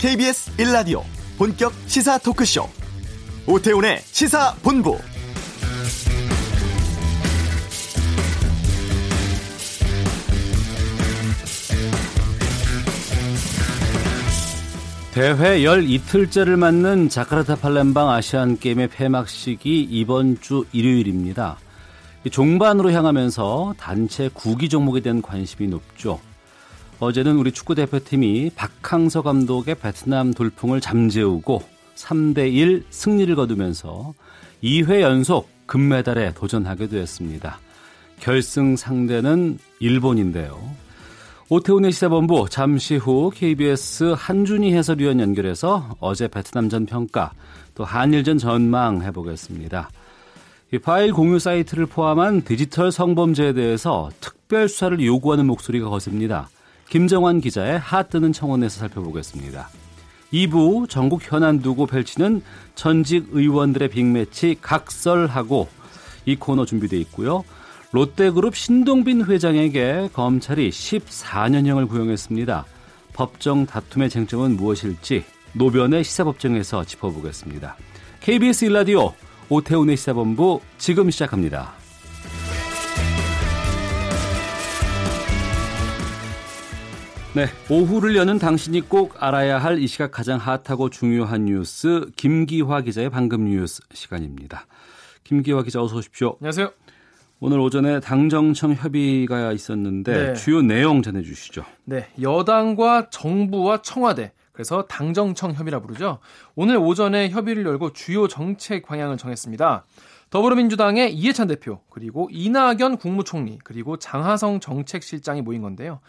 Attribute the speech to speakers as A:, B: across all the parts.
A: KBS 1라디오 본격 시사 토크쇼 오태훈의 시사본부
B: 대회 열 이틀째를 맞는 자카르타 팔렘방 아시안 게임의 폐막식이 이번 주 일요일입니다. 종반으로 향하면서 단체 구기 종목에 대한 관심이 높죠. 어제는 우리 축구 대표팀이 박항서 감독의 베트남 돌풍을 잠재우고 3대 1 승리를 거두면서 2회 연속 금메달에 도전하게 되었습니다. 결승 상대는 일본인데요. 오태훈의 시사본부 잠시 후 KBS 한준희 해설위원 연결해서 어제 베트남전 평가 또 한일전 전망 해보겠습니다. 파일 공유 사이트를 포함한 디지털 성범죄에 대해서 특별 수사를 요구하는 목소리가 거셉니다. 김정환 기자의 핫뜨는 청원에서 살펴보겠습니다. 2부 전국 현안 두고 펼치는 전직 의원들의 빅매치 각설하고 이 코너 준비되어 있고요. 롯데그룹 신동빈 회장에게 검찰이 14년형을 구형했습니다. 법정 다툼의 쟁점은 무엇일지 노변의 시사법정에서 짚어보겠습니다. KBS 일라디오 오태훈의 시사본부 지금 시작합니다. 네, 오후를 여는 당신이 꼭 알아야 할 이 시각 가장 핫하고 중요한 뉴스 김기화 기자의 방금 뉴스 시간입니다. 김기화 기자 어서 오십시오.
C: 안녕하세요.
B: 오늘 오전에 당정청 협의가 있었는데 네. 주요 내용 전해 주시죠.
C: 네, 여당과 정부와 청와대 그래서 당정청 협의라 부르죠. 오늘 오전에 협의를 열고 주요 정책 방향을 정했습니다. 더불어민주당의 이해찬 대표, 그리고 이낙연 국무총리, 그리고 장하성 정책실장이 모인 건데요.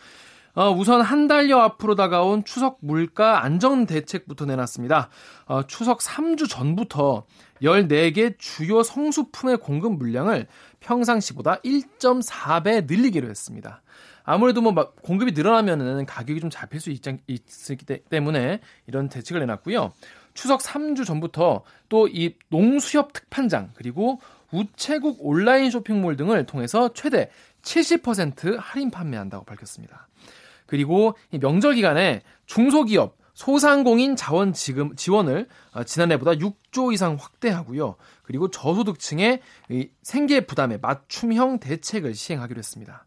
C: 어, 우선 한 달여 앞으로 다가온 추석 물가 안정 대책부터 내놨습니다. 어, 추석 3주 전부터 14개 주요 성수품의 공급 물량을 평상시보다 1.4배 늘리기로 했습니다. 아무래도 뭐 공급이 늘어나면은 가격이 좀 잡힐 수 있, 있기 때문에 이런 대책을 내놨고요. 추석 3주 전부터 또 이 농수협 특판장 그리고 우체국 온라인 쇼핑몰 등을 통해서 최대 70% 할인 판매한다고 밝혔습니다. 그리고 이 명절 기간에 중소기업 소상공인 자원 지금 지원을 어, 지난해보다 6조 이상 확대하고요. 그리고 저소득층의 생계 부담에 맞춤형 대책을 시행하기로 했습니다.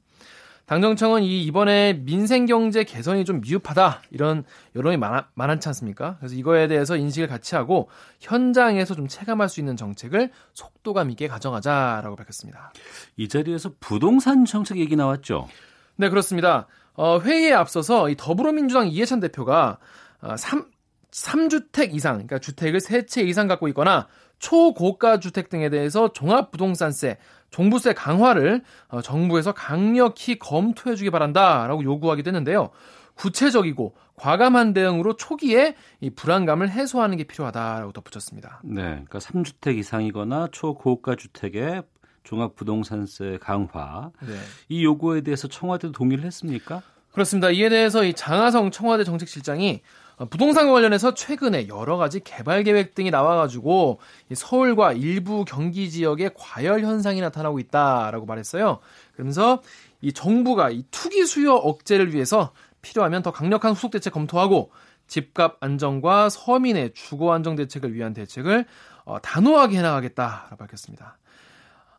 C: 당정청은 이 이번에 민생 경제 개선이 좀 미흡하다 이런 여론이 많아, 많지 않습니까? 그래서 이거에 대해서 인식을 같이 하고 현장에서 좀 체감할 수 있는 정책을 속도감 있게 가정하자라고 밝혔습니다.
B: 이 자리에서 부동산 정책 얘기 나왔죠?
C: 네 그렇습니다. 어, 회의에 앞서서 이 더불어민주당 이해찬 대표가 어, 3, 3주택 이상, 그러니까 주택을 세채 이상 갖고 있거나 초고가 주택 등에 대해서 종합부동산세, 종부세 강화를 어, 정부에서 강력히 검토해 주기 바란다라고 요구하기도 했는데요. 구체적이고 과감한 대응으로 초기에 이 불안감을 해소하는 게 필요하다라고 덧붙였습니다.
B: 네, 그러니까 3주택 이상이거나 초고가 주택에 종합부동산세 강화 네. 이 요구에 대해서 청와대도 동의를 했습니까?
C: 그렇습니다. 이에 대해서 이 장하성 청와대 정책실장이 부동산 관련해서 최근에 여러 가지 개발 계획 등이 나와가지고 서울과 일부 경기 지역에 과열 현상이 나타나고 있다라고 말했어요. 그러면서 이 정부가 이 투기 수요 억제를 위해서 필요하면 더 강력한 후속 대책 검토하고 집값 안정과 서민의 주거 안정 대책을 위한 대책을 어, 단호하게 해나가겠다라고 밝혔습니다.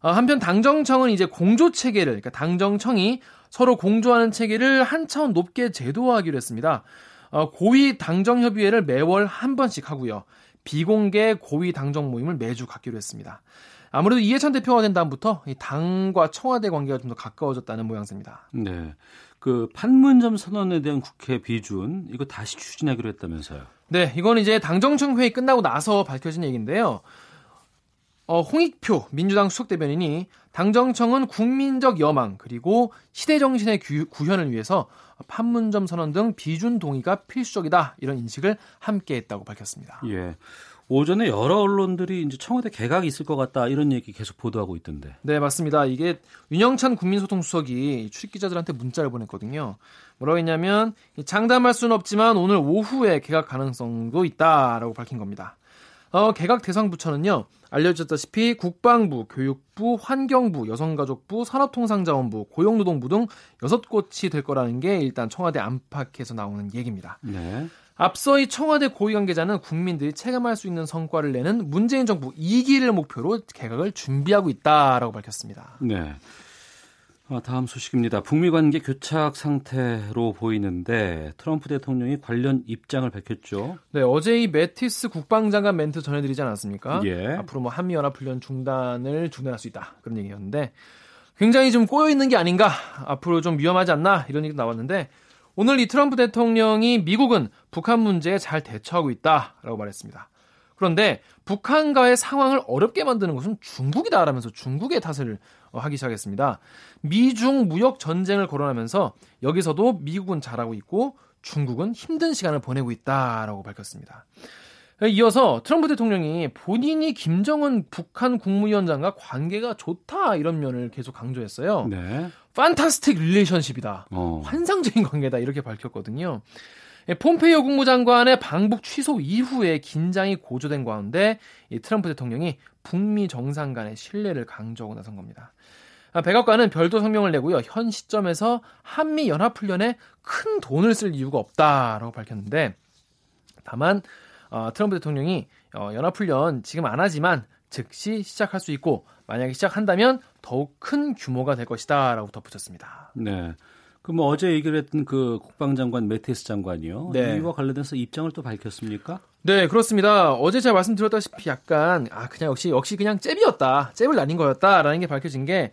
C: 어, 한편 당정청은 이제 공조 체계를 그러니까 당정청이 서로 공조하는 체계를 한 차원 높게 제도화하기로 했습니다. 어, 고위 당정 협의회를 매월 한 번씩 하고요. 비공개 고위 당정 모임을 매주 갖기로 했습니다. 아무래도 이해찬 대표가 된 다음부터 당과 청와대 관계가 좀 더 가까워졌다는 모양새입니다.
B: 네. 그 판문점 선언에 대한 국회 비준 이거 다시 추진하기로 했다면서요.
C: 네, 이건 이제 당정청 회의 끝나고 나서 밝혀진 얘기인데요. 어, 홍익표 민주당 수석 대변인이 당정청은 국민적 여망 그리고 시대 정신의 구현을 위해서 판문점 선언 등 비준 동의가 필수적이다 이런 인식을 함께했다고 밝혔습니다.
B: 예. 오전에 여러 언론들이 이제 청와대 개각이 있을 것 같다 이런 얘기 계속 보도하고 있던데.
C: 네 맞습니다. 이게 윤영찬 국민소통 수석이 출입 기자들한테 문자를 보냈거든요. 뭐라고 했냐면 장담할 수는 없지만 오늘 오후에 개각 가능성도 있다라고 밝힌 겁니다. 어, 개각 대상 부처는요. 알려졌다시피 국방부, 교육부, 환경부, 여성가족부, 산업통상자원부, 고용노동부 등 여섯 곳이 될 거라는 게 일단 청와대 안팎에서 나오는 얘기입니다. 네. 앞서 이 청와대 고위 관계자는 국민들이 체감할 수 있는 성과를 내는 문재인 정부 2기를 목표로 개각을 준비하고 있다라고 밝혔습니다.
B: 네. 아, 다음 소식입니다. 북미 관계 교착 상태로 보이는데 트럼프 대통령이 관련 입장을 밝혔죠.
C: 네, 어제 이 매티스 국방장관 멘트 전해드리지 않았습니까?
B: 예.
C: 앞으로 뭐 한미 연합 훈련 중단을 중단할 수 있다 그런 얘기였는데 굉장히 좀 꼬여 있는 게 아닌가 앞으로 좀 위험하지 않나 이런 얘기도 나왔는데 오늘 이 트럼프 대통령이 미국은 북한 문제에 잘 대처하고 있다라고 말했습니다. 그런데 북한과의 상황을 어렵게 만드는 것은 중국이다라면서 중국의 탓을 어, 하기 시작했습니다. 미중 무역 전쟁을 거론하면서 여기서도 미국은 잘하고 있고 중국은 힘든 시간을 보내고 있다라고 밝혔습니다. 이어서 트럼프 대통령이 본인이 김정은 북한 국무위원장과 관계가 좋다 이런 면을 계속 강조했어요.
B: 네.
C: 판타스틱 릴레이션십이다.
B: 어.
C: 환상적인 관계다 이렇게 밝혔거든요. 예, 폼페이오 국무장관의 방북 취소 이후에 긴장이 고조된 가운데 이 트럼프 대통령이 북미 정상 간의 신뢰를 강조하고 나선 겁니다. 아, 백악관은 별도 성명을 내고요. 현 시점에서 한미 연합훈련에 큰 돈을 쓸 이유가 없다라고 밝혔는데 다만 어, 트럼프 대통령이 어, 연합훈련 지금 안 하지만 즉시 시작할 수 있고 만약에 시작한다면 더욱 큰 규모가 될 것이다라고 덧붙였습니다.
B: 네. 그뭐 어제 얘기를 했던 그 국방장관 메티스 장관이요.
C: 네.
B: 이와 관련해서 입장을 또 밝혔습니까?
C: 네, 그렇습니다. 어제 제가 말씀드렸다시피 약간 아 그냥 역시 역시 그냥 잽이었다, 잽을 날린 거였다라는 게 밝혀진 게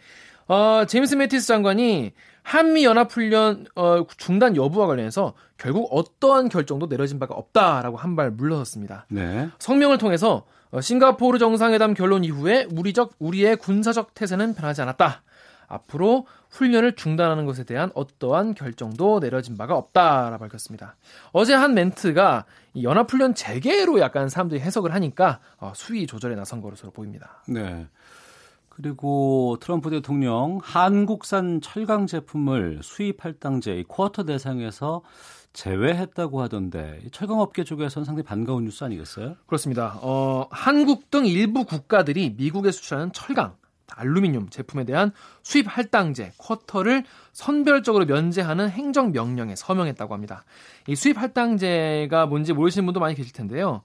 C: 어, 제임스 메티스 장관이 한미 연합 훈련 어, 중단 여부와 관련해서 결국 어떠한 결정도 내려진 바가 없다라고 한 발 물러섰습니다.
B: 네.
C: 성명을 통해서 어, 싱가포르 정상회담 결론 이후에 우리적 우리의 군사적 태세는 변하지 않았다. 앞으로 훈련을 중단하는 것에 대한 어떠한 결정도 내려진 바가 없다라 밝혔습니다. 어제 한 멘트가 연합훈련 재개로 약간 사람들이 해석을 하니까 어, 수위 조절에 나선 것으로 보입니다.
B: 네. 그리고 트럼프 대통령 한국산 철강 제품을 수입할 당제 이 쿼터 대상에서 제외했다고 하던데 철강 업계 쪽에서는 상당히 반가운 뉴스 아니겠어요?
C: 그렇습니다. 어, 한국 등 일부 국가들이 미국에 수출하는 철강, 알루미늄 제품에 대한 수입 할당제 쿼터를 선별적으로 면제하는 행정 명령에 서명했다고 합니다. 이 수입 할당제가 뭔지 모르시는 분도 많이 계실 텐데요.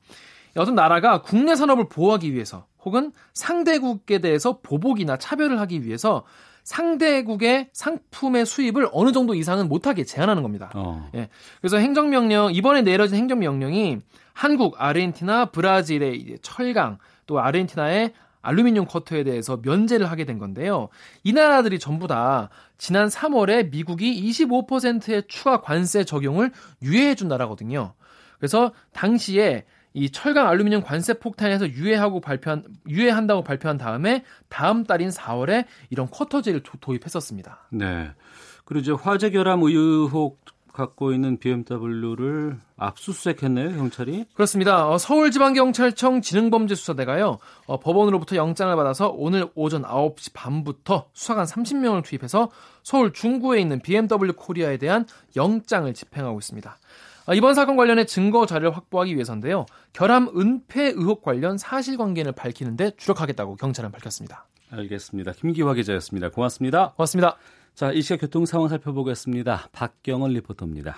C: 어떤 나라가 국내 산업을 보호하기 위해서 혹은 상대국에 대해서 보복이나 차별을 하기 위해서 상대국의 상품의 수입을 어느 정도 이상은 못하게 제한하는 겁니다.
B: 어.
C: 예. 그래서 행정명령, 이번에 내려진 행정명령이 한국, 아르헨티나, 브라질의 철강, 또 아르헨티나의 알루미늄 커터에 대해서 면제를 하게 된 건데요. 이 나라들이 전부 다 지난 3월에 미국이 25%의 추가 관세 적용을 유예해준 나라거든요. 그래서 당시에 이 철강 알루미늄 관세 폭탄에서 유예하고 발표한 유예한다고 발표한 다음에 다음 달인 4월에 이런 쿼터제를 도, 도입했었습니다.
B: 네. 그리고 이제 화재 결함 의혹 갖고 있는 BMW를 압수수색했네요, 경찰이.
C: 그렇습니다. 어, 서울지방경찰청 지능범죄수사대가요, 어, 법원으로부터 영장을 받아서 오늘 오전 9시 반부터 수사관 30명을 투입해서 서울 중구에 있는 BMW 코리아에 대한 영장을 집행하고 있습니다. 어, 이번 사건 관련해 증거 자료를 확보하기 위해서인데요. 결함 은폐 의혹 관련 사실관계를 밝히는데 주력하겠다고 경찰은 밝혔습니다.
B: 알겠습니다. 김기화 기자였습니다. 고맙습니다.
C: 고맙습니다.
B: 자, 이 시각 교통 상황 살펴보겠습니다. 박경은 리포터입니다.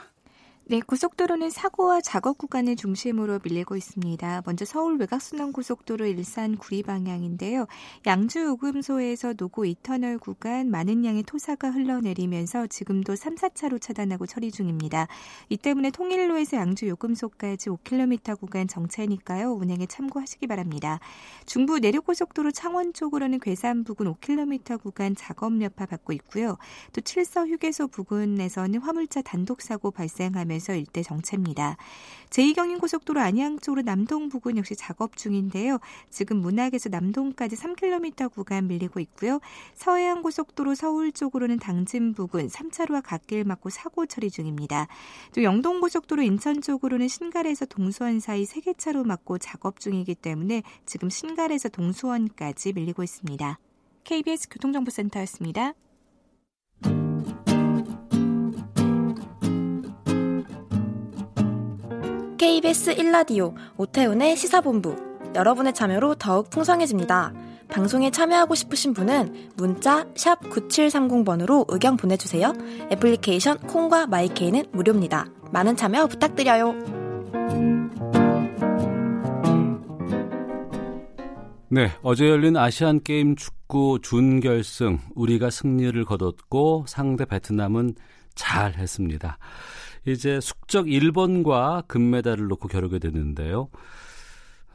D: 네, 고속도로는 사고와 작업 구간을 중심으로 밀리고 있습니다. 먼저 서울 외곽순환 고속도로 일산 구리 방향인데요. 양주 요금소에서 노고 이터널 구간 많은 양의 토사가 흘러내리면서 지금도 3, 4차로 차단하고 처리 중입니다. 이 때문에 통일로에서 양주 요금소까지 5km 구간 정체니까요. 운행에 참고하시기 바랍니다. 중부 내륙고속도로 창원 쪽으로는 괴산 부근 5km 구간 작업 여파 받고 있고요. 또 칠서 휴게소 부근에서는 화물차 단독 사고 발생하면서 에서 일대 정체입니다. 제2경인고속도로 안양 쪽으로 남동 부근 역시 작업 중인데요. 지금 문학에서 남동까지 3km 구간 밀리고 있고요. 서해안고속도로 서울 쪽으로는 당진 부근 3차로와 갓길 막고 사고 처리 중입니다. 또 영동고속도로 인천 쪽으로는 신갈에서 동수원 사이 3개차로 막고 작업 중이기 때문에 지금 신갈에서 동수원까지 밀리고 있습니다. KBS 교통정보센터였습니다.
E: KBS 1라디오 오태훈의 시사본부 여러분의 참여로 더욱 풍성해집니다. 방송에 참여하고 싶으신 분은 문자 9730번으로 의견 보내주세요. 애플리케이션 콩과 마이케이는 무료입니다. 많은 참여 부탁드려요.
B: 네, 어제 열린 아시안 게임 축구 준결승 우리가 승리를 거뒀고 상대 베트남은 잘 했습니다. 이제 숙적 일본과 금메달을 놓고 겨루게 되는데요.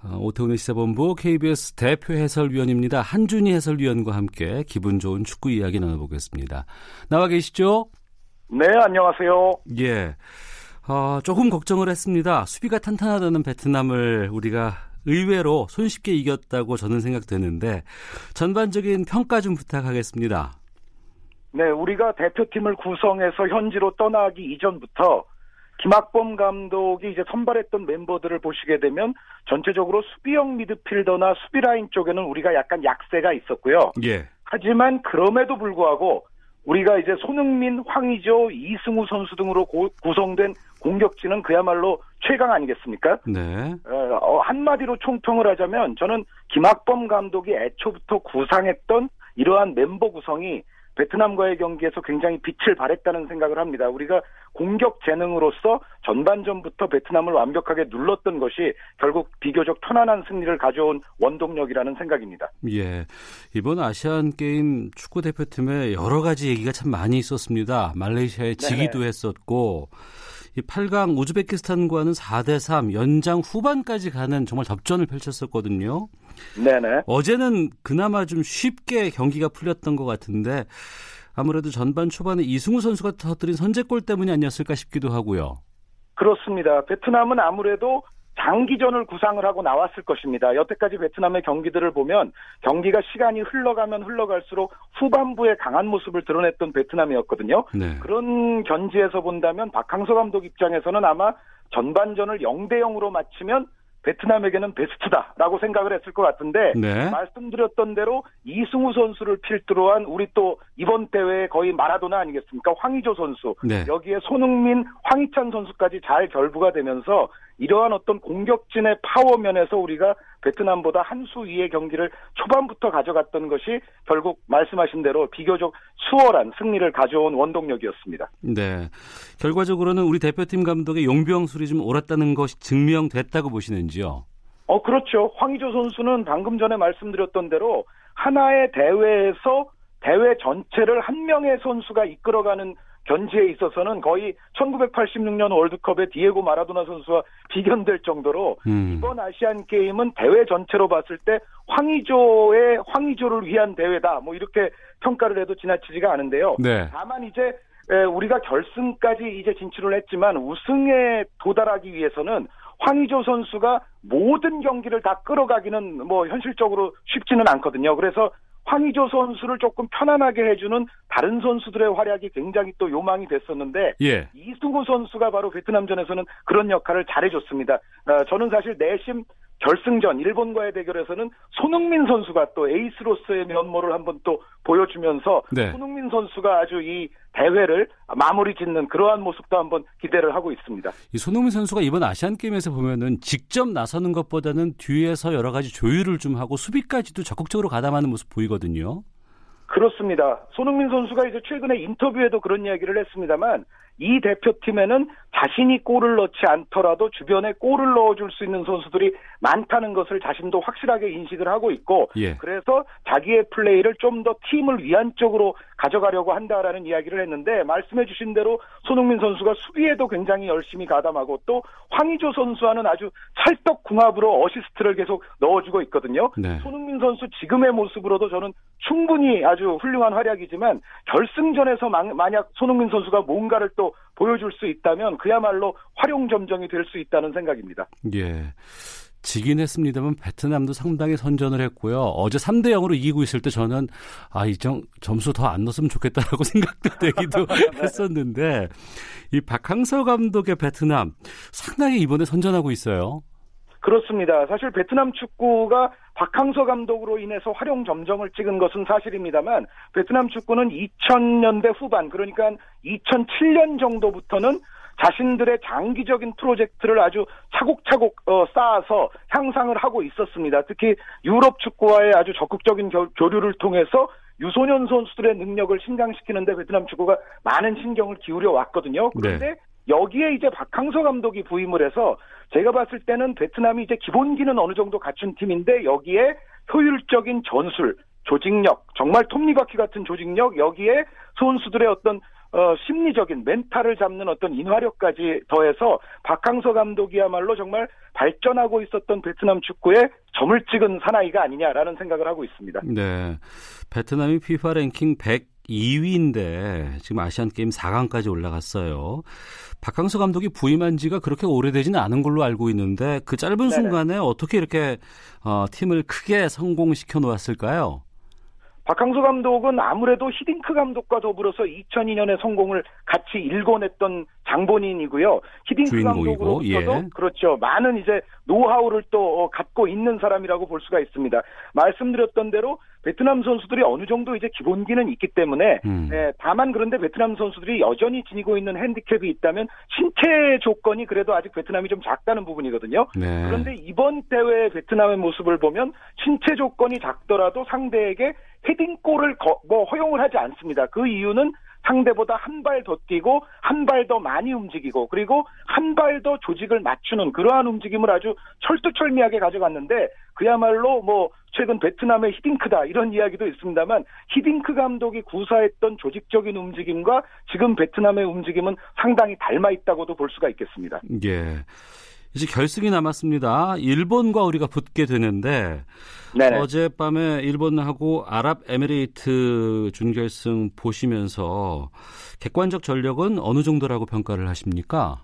B: 어, 오태훈의 시사본부 KBS 대표 해설위원입니다. 한준희 해설위원과 함께 기분 좋은 축구 이야기 나눠보겠습니다. 나와 계시죠?
F: 네, 안녕하세요.
B: 예. 어, 조금 걱정을 했습니다. 수비가 탄탄하다는 베트남을 우리가 의외로 손쉽게 이겼다고 저는 생각되는데 전반적인 평가 좀 부탁하겠습니다.
F: 네, 우리가 대표팀을 구성해서 현지로 떠나기 이전부터 김학범 감독이 이제 선발했던 멤버들을 보시게 되면 전체적으로 수비형 미드필더나 수비 라인 쪽에는 우리가 약간 약세가 있었고요.
B: 예.
F: 하지만 그럼에도 불구하고 우리가 이제 손흥민, 황의조, 이승우 선수 등으로 고, 구성된 공격진은 그야말로 최강 아니겠습니까?
B: 네.
F: 어, 한마디로 총평을 하자면 저는 김학범 감독이 애초부터 구상했던 이러한 멤버 구성이 베트남과의 경기에서 굉장히 빛을 발했다는 생각을 합니다. 우리가 공격 재능으로서 전반전부터 베트남을 완벽하게 눌렀던 것이 결국 비교적 편안한 승리를 가져온 원동력이라는 생각입니다.
B: 예. 이번 아시안 게임 축구 대표팀에 여러 가지 얘기가 참 많이 있었습니다. 말레이시아에 지기도 네네. 했었고 이 8강 우즈베키스탄과는 4대 3 연장 후반까지 가는 정말 접전을 펼쳤었거든요.
F: 네네.
B: 어제는 그나마 좀 쉽게 경기가 풀렸던 것 같은데 아무래도 전반 초반에 이승우 선수가 터뜨린 선제골 때문이 아니었을까 싶기도 하고요.
F: 그렇습니다. 베트남은 아무래도 장기전을 구상을 하고 나왔을 것입니다. 여태까지 베트남의 경기들을 보면 경기가 시간이 흘러가면 흘러갈수록 후반부에 강한 모습을 드러냈던 베트남이었거든요.
B: 네.
F: 그런 견지에서 본다면 박항서 감독 입장에서는 아마 전반전을 0대 0으로 마치면 베트남에게는 베스트다라고 생각을 했을 것 같은데
B: 네.
F: 말씀드렸던 대로 이승우 선수를 필두로 한 우리 또 이번 대회 거의 마라도나 아니겠습니까? 황희조 선수
B: 네.
F: 여기에 손흥민, 황희찬 선수까지 잘 결부가 되면서 이러한 어떤 공격진의 파워 면에서 우리가 베트남보다 한 수 위의 경기를 초반부터 가져갔던 것이 결국 말씀하신 대로 비교적 수월한 승리를 가져온 원동력이었습니다.
B: 네. 결과적으로는 우리 대표팀 감독의 용병술이 좀 옳았다는 것이 증명됐다고 보시는지요?
F: 어, 그렇죠. 황희조 선수는 방금 전에 말씀드렸던 대로 하나의 대회에서 대회 전체를 한 명의 선수가 이끌어가는 견지에 있어서는 거의 1986년 월드컵의 디에고 마라도나 선수와 비견될 정도로
B: 음.
F: 이번 아시안 게임은 대회 전체로 봤을 때 황의조의 황의조를 위한 대회다. 뭐 이렇게 평가를 해도 지나치지가 않은데요.
B: 네.
F: 다만 이제 우리가 결승까지 이제 진출을 했지만 우승에 도달하기 위해서는 황의조 선수가 모든 경기를 다 끌어가기는 뭐 현실적으로 쉽지는 않거든요. 그래서 황의조 선수를 조금 편안하게 해주는 다른 선수들의 활약이 굉장히 또 요망이 됐었는데
B: 예.
F: 이승우 선수가 바로 베트남전에서는 그런 역할을 잘해줬습니다. 어, 저는 사실 내심 결승전 일본과의 대결에서는 손흥민 선수가 또 에이스로서의 면모를 한번 또 보여주면서
B: 네.
F: 손흥민 선수가 아주 이 대회를 마무리 짓는 그러한 모습도 한번 기대를 하고 있습니다.
B: 이 손흥민 선수가 이번 아시안 게임에서 보면은 직접 나서는 것보다는 뒤에서 여러 가지 조율을 좀 하고 수비까지도 적극적으로 가담하는 모습 보이거든요.
F: 그렇습니다. 손흥민 선수가 이제 최근에 인터뷰에도 그런 이야기를 했습니다만 이 대표팀에는 자신이 골을 넣지 않더라도 주변에 골을 넣어줄 수 있는 선수들이 많다는 것을 자신도 확실하게 인식을 하고 있고
B: 예.
F: 그래서 자기의 플레이를 좀 더 팀을 위한 쪽으로 가져가려고 한다라는 이야기를 했는데 말씀해 주신 대로 손흥민 선수가 수비에도 굉장히 열심히 가담하고 또 황의조 선수와는 아주 찰떡 궁합으로 어시스트를 계속 넣어주고 있거든요.
B: 네.
F: 손흥민 선수 지금의 모습으로도 저는 충분히 아주 훌륭한 활약이지만 결승전에서 만약 손흥민 선수가 뭔가를 또 보여줄 수 있다면 그야말로 활용점정이 될 수 있다는 생각입니다.
B: 예. 지긴 했습니다만 베트남도 상당히 선전을 했고요. 어제 3대 0으로 이기고 있을 때 저는 아, 이 점, 점수 더 안 넣었으면 좋겠다라고 생각도 되기도 네. 했었는데 이 박항서 감독의 베트남 상당히 이번에 선전하고 있어요.
F: 그렇습니다. 사실 베트남 축구가 박항서 감독으로 인해서 활용 점정을 찍은 것은 사실입니다만 베트남 축구는 2000년대 후반 그러니까 2007년 정도부터는 자신들의 장기적인 프로젝트를 아주 차곡차곡 어, 쌓아서 향상을 하고 있었습니다. 특히 유럽 축구와의 아주 적극적인 교, 교류를 통해서 유소년 선수들의 능력을 신장시키는데 베트남 축구가 많은 신경을 기울여 왔거든요. 그런데
B: 네.
F: 여기에 이제 박항서 감독이 부임을 해서 제가 봤을 때는 베트남이 이제 기본기는 어느 정도 갖춘 팀인데 여기에 효율적인 전술, 조직력, 정말 톱니바퀴 같은 조직력 여기에 선수들의 어떤 어, 심리적인 멘탈을 잡는 어떤 인화력까지 더해서 박항서 감독이야말로 정말 발전하고 있었던 베트남 축구에 점을 찍은 사나이가 아니냐라는 생각을 하고 있습니다.
B: 네. 베트남이 FIFA 랭킹 102위인데 지금 아시안 게임 4강까지 올라갔어요. 박항서 감독이 부임한 지가 그렇게 오래되지는 않은 걸로 알고 있는데 그 짧은 네네. 순간에 어떻게 이렇게 어, 팀을 크게 성공시켜 놓았을까요?
F: 박항서 감독은 아무래도 히딩크 감독과 더불어서 2002년에 성공을 같이 일궈냈던 장본인이고요. 히딩크 주인공이고, 감독으로부터도 예. 그렇죠. 많은 이제 노하우를 또 갖고 있는 사람이라고 볼 수가 있습니다. 말씀드렸던 대로 베트남 선수들이 어느 정도 이제 기본기는 있기 때문에 음. 네, 다만 그런데 베트남 선수들이 여전히 지니고 있는 핸디캡이 있다면 신체 조건이 그래도 아직 베트남이 좀 작다는 부분이거든요. 네. 그런데 이번 대회 베트남의 모습을 보면 신체 조건이 작더라도 상대에게 헤딩골을 거, 뭐 허용을 하지 않습니다. 그 이유는 상대보다 한 발 더 뛰고 한 발 더 많이 움직이고 그리고 한 발 더 조직을 맞추는 그러한 움직임을 아주 철두철미하게 가져갔는데 그야말로 뭐 최근 베트남의 히딩크다 이런 이야기도 있습니다만 히딩크 감독이 구사했던 조직적인 움직임과 지금 베트남의 움직임은 상당히 닮아 있다고도 볼 수가 있겠습니다.
B: 예. 이제 결승이 남았습니다. 일본과 우리가 붙게 되는데 네네. 어젯밤에 일본하고 아랍에미레이트 준결승 보시면서 객관적 전력은 어느 정도라고 평가를 하십니까?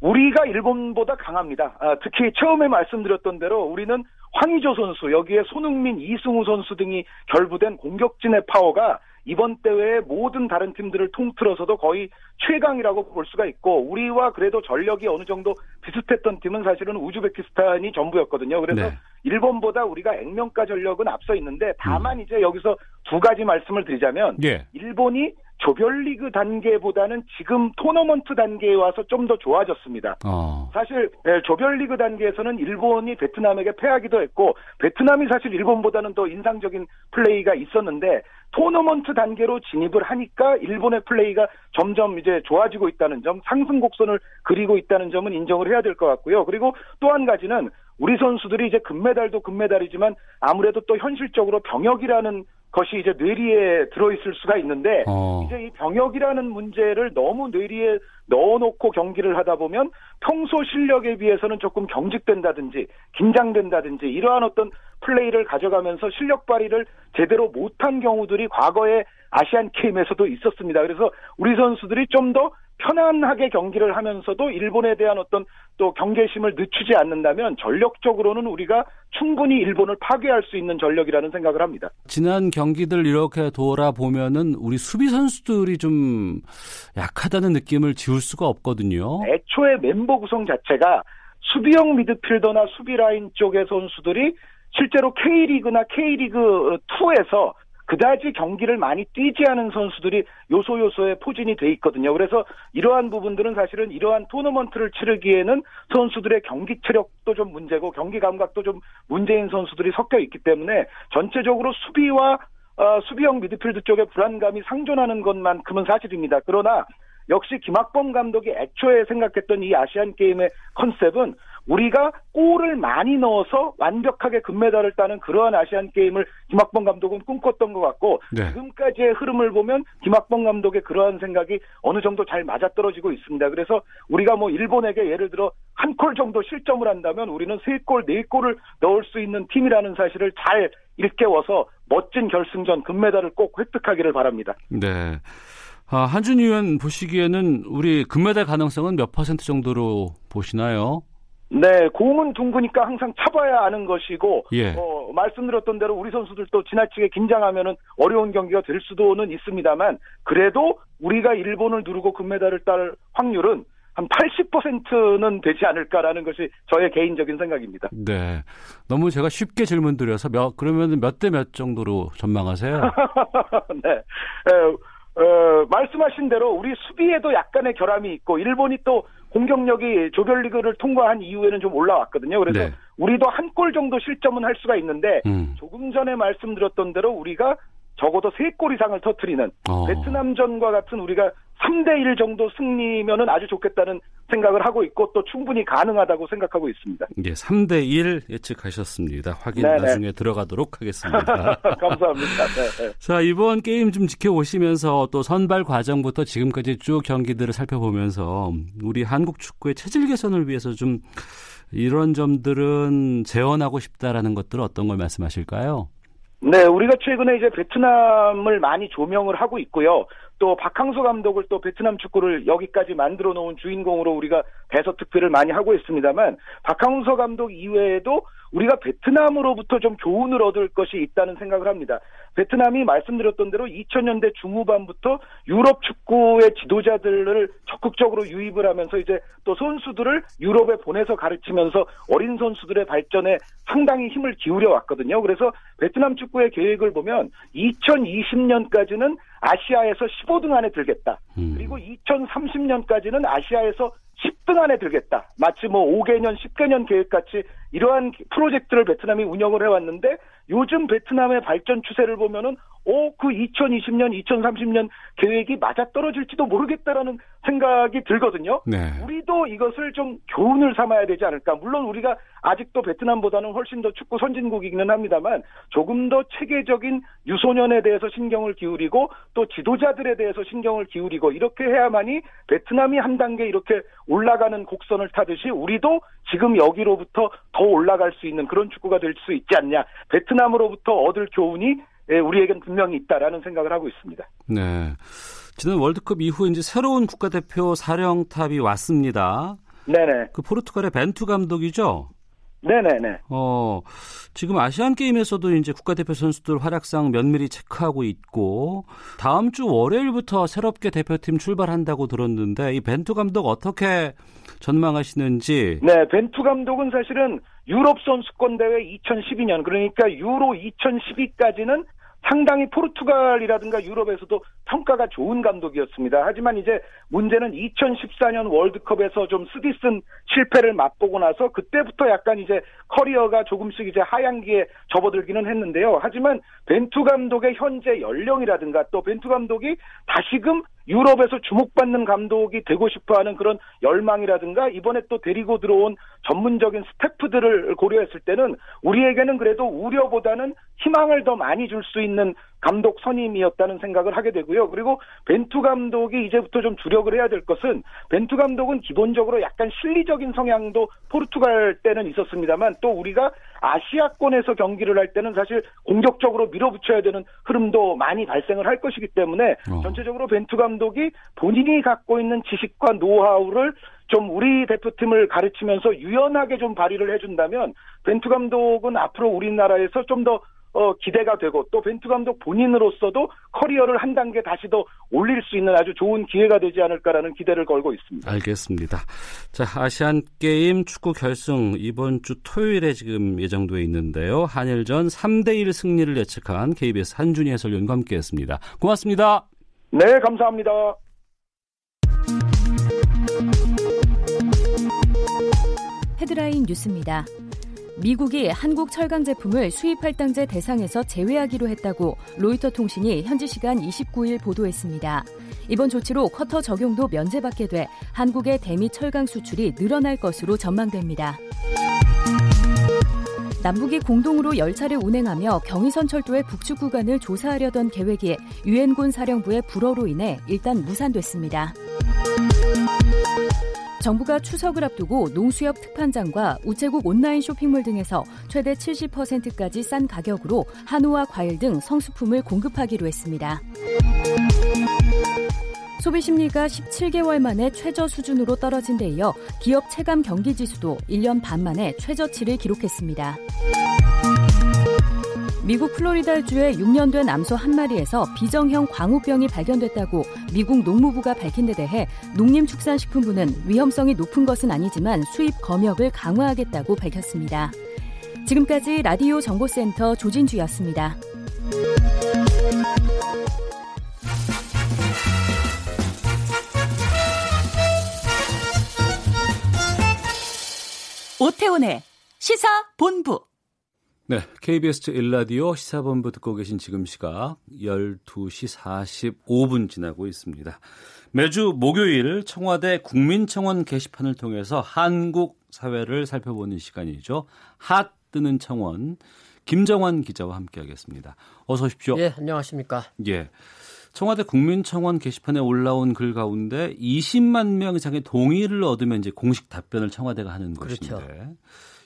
F: 우리가 일본보다 강합니다. 아, 특히 처음에 말씀드렸던 대로 우리는 황의조 선수, 여기에 손흥민, 이승우 선수 등이 결부된 공격진의 파워가 이번 대회의 모든 다른 팀들을 통틀어서도 거의 최강이라고 볼 수가 있고 우리와 그래도 전력이 어느 정도 비슷했던 팀은 사실은 우즈베키스탄이 전부였거든요. 그래서 네. 일본보다 우리가 액면가 전력은 앞서 있는데 다만 음. 이제 여기서 두 가지 말씀을 드리자면 예. 일본이 조별리그 단계보다는 지금 토너먼트 단계에 와서 좀 더 좋아졌습니다. 어. 사실 예, 조별리그 단계에서는 일본이 베트남에게 패하기도 했고 베트남이 사실 일본보다는 더 인상적인 플레이가 있었는데 토너먼트 단계로 진입을 하니까 일본의 플레이가 점점 이제 좋아지고 있다는 점, 상승 곡선을 그리고 있다는 점은 인정을 해야 될 것 같고요. 그리고 또 한 가지는 우리 선수들이 이제 금메달도 금메달이지만 아무래도 또 현실적으로 병역이라는 것이 이제 뇌리에 들어있을 수가 있는데 어. 이제 이 병역이라는 문제를 너무 뇌리에 넣어놓고 경기를 하다 보면 평소 실력에 비해서는 조금 경직된다든지 긴장된다든지 이러한 어떤 플레이를 가져가면서 실력 발휘를 제대로 못한 경우들이 과거에 아시안 게임에서도 있었습니다. 그래서 우리 선수들이 좀 더 편안하게 경기를 하면서도 일본에 대한 어떤 또 경계심을 늦추지 않는다면 전력적으로는 우리가 충분히 일본을 파괴할 수 있는 전력이라는 생각을 합니다.
B: 지난 경기들 이렇게 돌아보면은 우리 수비 선수들이 좀 약하다는 느낌을 지울 수가 없거든요.
F: 애초에 멤버 구성 자체가 수비형 미드필더나 수비 라인 쪽의 선수들이 실제로 K리그나 K리그 2에서 그다지 경기를 많이 뛰지 않은 선수들이 요소 요소에 포진이 돼 있거든요. 그래서 이러한 부분들은 사실은 이러한 토너먼트를 치르기에는 선수들의 경기 체력도 좀 문제고 경기 감각도 좀 문제인 선수들이 섞여 있기 때문에 전체적으로 수비와 어, 수비형 미드필드 쪽에 불안감이 상존하는 것만큼은 사실입니다. 그러나 역시 김학범 감독이 애초에 생각했던 이 아시안 게임의 컨셉은 우리가 골을 많이 넣어서 완벽하게 금메달을 따는 그러한 아시안 게임을 김학범 감독은 꿈꿨던 것 같고 네. 지금까지의 흐름을 보면 김학범 감독의 그러한 생각이 어느 정도 잘 맞아떨어지고 있습니다. 그래서 우리가 뭐 일본에게 예를 들어 한 골 정도 실점을 한다면 우리는 세 골, 네 골을 넣을 수 있는 팀이라는 사실을 잘 일깨워서 멋진 결승전 금메달을 꼭 획득하기를 바랍니다.
B: 네. 아, 한준 의원 보시기에는 우리 금메달 가능성은 몇 퍼센트 정도로 보시나요?
F: 네, 공은 둥그니까 항상 차봐야 하는 것이고, 예. 어, 말씀드렸던 대로 우리 선수들도 지나치게 긴장하면은 어려운 경기가 될 수도는 있습니다만, 그래도 우리가 일본을 누르고 금메달을 딸 확률은 한 80%는 되지 않을까라는 것이 저의 개인적인 생각입니다.
B: 네. 너무 제가 쉽게 질문 드려서 몇, 그러면 몇 대 몇 정도로 전망하세요?
F: 네. 에, 어, 말씀하신 대로 우리 수비에도 약간의 결함이 있고 일본이 또 공격력이 조별리그를 통과한 이후에는 좀 올라왔거든요. 그래서 네. 우리도 한 골 정도 실점은 할 수가 있는데 음. 조금 전에 말씀드렸던 대로 우리가 적어도 세골 이상을 터트리는 어. 베트남전과 같은 우리가 3대1 정도 승리면은 아주 좋겠다는 생각을 하고 있고 또 충분히 가능하다고 생각하고 있습니다.
B: 예, 3대1 예측하셨습니다. 확인 네네. 나중에 들어가도록 하겠습니다.
F: 감사합니다. 네,
B: 네. 자, 이번 게임 좀 지켜보시면서 또 선발 과정부터 지금까지 쭉 경기들을 살펴보면서 우리 한국 축구의 체질 개선을 위해서 좀 이런 점들은 재현하고 싶다라는 것들 어떤 걸 말씀하실까요?
F: 네, 우리가 최근에 이제 베트남을 많이 조명을 하고 있고요. 또 박항서 감독을 또 베트남 축구를 여기까지 만들어 놓은 주인공으로 우리가 대서특필을 많이 하고 있습니다만 박항서 감독 이외에도 우리가 베트남으로부터 좀 교훈을 얻을 것이 있다는 생각을 합니다. 베트남이 말씀드렸던 대로 2000년대 중후반부터 유럽 축구의 지도자들을 적극적으로 유입을 하면서 이제 또 선수들을 유럽에 보내서 가르치면서 어린 선수들의 발전에 상당히 힘을 기울여 왔거든요. 그래서 베트남 축구의 계획을 보면 2020년까지는 아시아에서 15등 안에 들겠다. 음. 그리고 2030년까지는 아시아에서 10등 안에 들겠다. 마치 뭐 5개년, 10개년 계획같이 이러한 프로젝트를 베트남이 운영을 해왔는데 요즘 베트남의 발전 추세를 보면은 오, 그 2020년, 2030년 계획이 맞아떨어질지도 모르겠다라는 생각이 들거든요. 네. 우리도 이것을 좀 교훈을 삼아야 되지 않을까. 물론 우리가 아직도 베트남보다는 훨씬 더 축구 선진국이기는 합니다만 조금 더 체계적인 유소년에 대해서 신경을 기울이고 또 지도자들에 대해서 신경을 기울이고 이렇게 해야만이 베트남이 한 단계 이렇게 올라가는 곡선을 타듯이 우리도 지금 여기로부터 더 올라갈 수 있는 그런 축구가 될 수 있지 않냐. 베트남으로부터 얻을 교훈이 예, 우리에겐 분명히 있다라는 생각을 하고 있습니다.
B: 네. 지난 월드컵 이후 이제 새로운 국가대표 사령탑이 왔습니다.
F: 네네.
B: 그 포르투갈의 벤투 감독이죠?
F: 네네네.
B: 어, 지금 아시안 게임에서도 이제 국가대표 선수들 활약상 면밀히 체크하고 있고 다음 주 월요일부터 새롭게 대표팀 출발한다고 들었는데 이 벤투 감독 어떻게 전망하시는지?
F: 네, 벤투 감독은 사실은 유럽 선수권 대회 2012년 그러니까 유로 2012까지는 상당히 포르투갈이라든가 유럽에서도 평가가 좋은 감독이었습니다. 하지만 이제 문제는 2014년 월드컵에서 좀 쓰디쓴 실패를 맛보고 나서 그때부터 약간 이제 커리어가 조금씩 이제 하향기에 접어들기는 했는데요. 하지만 벤투 감독의 현재 연령이라든가 또 벤투 감독이 다시금 유럽에서 주목받는 감독이 되고 싶어하는 그런 열망이라든가 이번에 또 데리고 들어온 전문적인 스태프들을 고려했을 때는 우리에게는 그래도 우려보다는 희망을 더 많이 줄 수 있는 감독 선임이었다는 생각을 하게 되고요. 그리고 벤투 감독이 이제부터 좀 주력을 해야 될 것은 벤투 감독은 기본적으로 약간 실리적인 성향도 포르투갈 때는 있었습니다만 또 우리가 아시아권에서 경기를 할 때는 사실 공격적으로 밀어붙여야 되는 흐름도 많이 발생을 할 것이기 때문에 어. 전체적으로 벤투 감독이 본인이 갖고 있는 지식과 노하우를 좀 우리 대표팀을 가르치면서 유연하게 좀 발휘를 해준다면 벤투 감독은 앞으로 우리나라에서 좀더 어, 기대가 되고 또 벤투 감독 본인으로서도 커리어를 한 단계 다시 더 올릴 수 있는 아주 좋은 기회가 되지 않을까라는 기대를 걸고 있습니다.
B: 알겠습니다. 자, 아시안 게임 축구 결승 이번 주 토요일에 지금 예정돼 있는데요. 한일전 3대 1 승리를 예측한 KBS 한준희 해설위원과 함께 했습니다. 고맙습니다.
F: 네, 감사합니다.
G: 헤드라인 뉴스입니다. 미국이 한국 철강 제품을 수입 할당제 대상에서 제외하기로 했다고 로이터 통신이 현지 시간 29일 보도했습니다. 이번 조치로 커터 적용도 면제받게 돼 한국의 대미 철강 수출이 늘어날 것으로 전망됩니다. 남북이 공동으로 열차를 운행하며 경의선 철도의 북측 구간을 조사하려던 계획이 유엔군 사령부의 불어로 인해 일단 무산됐습니다. 정부가 추석을 앞두고 농수협 특판장과 우체국 온라인 쇼핑몰 등에서 최대 70%까지 싼 가격으로 한우와 과일 등 성수품을 공급하기로 했습니다. 소비 심리가 17개월 만에 최저 수준으로 떨어진 데 이어 기업 체감 경기 지수도 1년 반 만에 최저치를 기록했습니다. 미국 플로리다주의 6년 된 암소 한 마리에서 비정형 광우병이 발견됐다고 미국 농무부가 밝힌 데 대해 농림축산식품부는 위험성이 높은 것은 아니지만 수입 검역을 강화하겠다고 밝혔습니다. 지금까지 라디오 정보센터 조진주였습니다.
H: 오태훈의 시사 본부
B: 네, KBS 1라디오 시사본부 듣고 계신 지금 시각 12시 45분 지나고 있습니다. 매주 목요일 청와대 국민청원 게시판을 통해서 한국 사회를 살펴보는 시간이죠. 핫 뜨는 청원 김정환 기자와 함께하겠습니다. 어서 오십시오.
H: 예, 안녕하십니까.
B: 예. 청와대 국민청원 게시판에 올라온 글 가운데 20만 명 이상의 동의를 얻으면 이제 공식 답변을 청와대가 하는
H: 그렇죠.
B: 것인데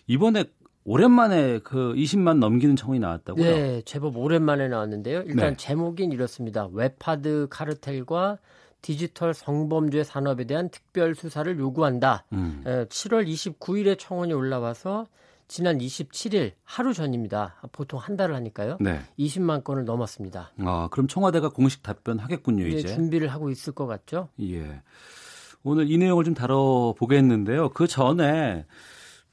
B: 이번에 오랜만에 그 20만 넘기는 청원이 나왔다고요?
H: 네, 제법 오랜만에 나왔는데요. 일단
B: 네.
H: 제목인 이렇습니다. 웹하드 카르텔과 디지털 성범죄 산업에 대한 특별 수사를 요구한다.
B: 음.
H: 에, 7월 29일에 청원이 올라와서 지난 27일 하루 전입니다. 보통 한 달을 하니까요.
B: 네.
H: 20만 건을 넘었습니다.
B: 아, 그럼 청와대가 공식 답변하겠군요,
H: 이제
B: 이제.
H: 준비를 하고 있을 것 같죠?
B: 예. 오늘 이 내용을 좀 다뤄보겠는데요. 그 전에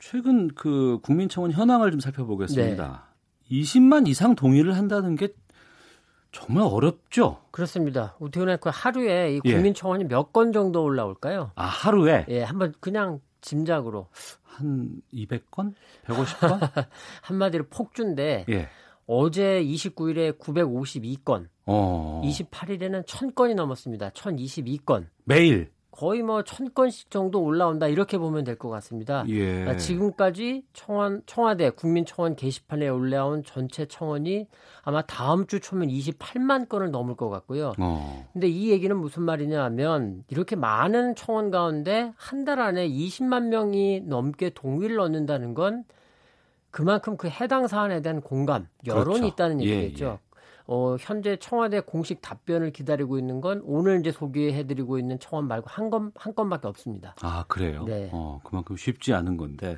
B: 최근 그 국민청원 현황을 좀 살펴보겠습니다. 20만 이상 동의를 한다는 게 정말 어렵죠?
H: 그렇습니다. 우태훈의 그 하루에 이
B: 예.
H: 국민청원이 몇건 정도 올라올까요?
B: 아, 하루에
H: 예, 한번 그냥 짐작으로
B: 한 200건? 150건?
H: 한마디로 폭주인데
B: 예.
H: 어제 29일에 952건,
B: 어.
H: 28일에는 1000건이 넘었습니다. 1022건.
B: 매일.
H: 거의 뭐 1000건씩 정도 올라온다 이렇게 보면 될 것 같습니다.
B: 예.
H: 그러니까 지금까지 청원, 청와대 국민청원 게시판에 올라온 전체 청원이 아마 다음 주 초면 28만 건을 넘을 것 같고요.
B: 어.
H: 근데 이 얘기는 무슨 말이냐 하면 이렇게 많은 청원 가운데 한 달 안에 20만 명이 넘게 동의를 얻는다는 건 그만큼 그 해당 사안에 대한 공감, 여론이
B: 그렇죠.
H: 있다는
B: 예,
H: 얘기겠죠. 어, 현재 청와대 공식 답변을 기다리고 있는 건 오늘 이제 소개해드리고 있는 청원 말고 한 건, 한 건밖에 없습니다.
B: 아, 그래요?
H: 네.
B: 어, 그만큼 쉽지 않은 건데.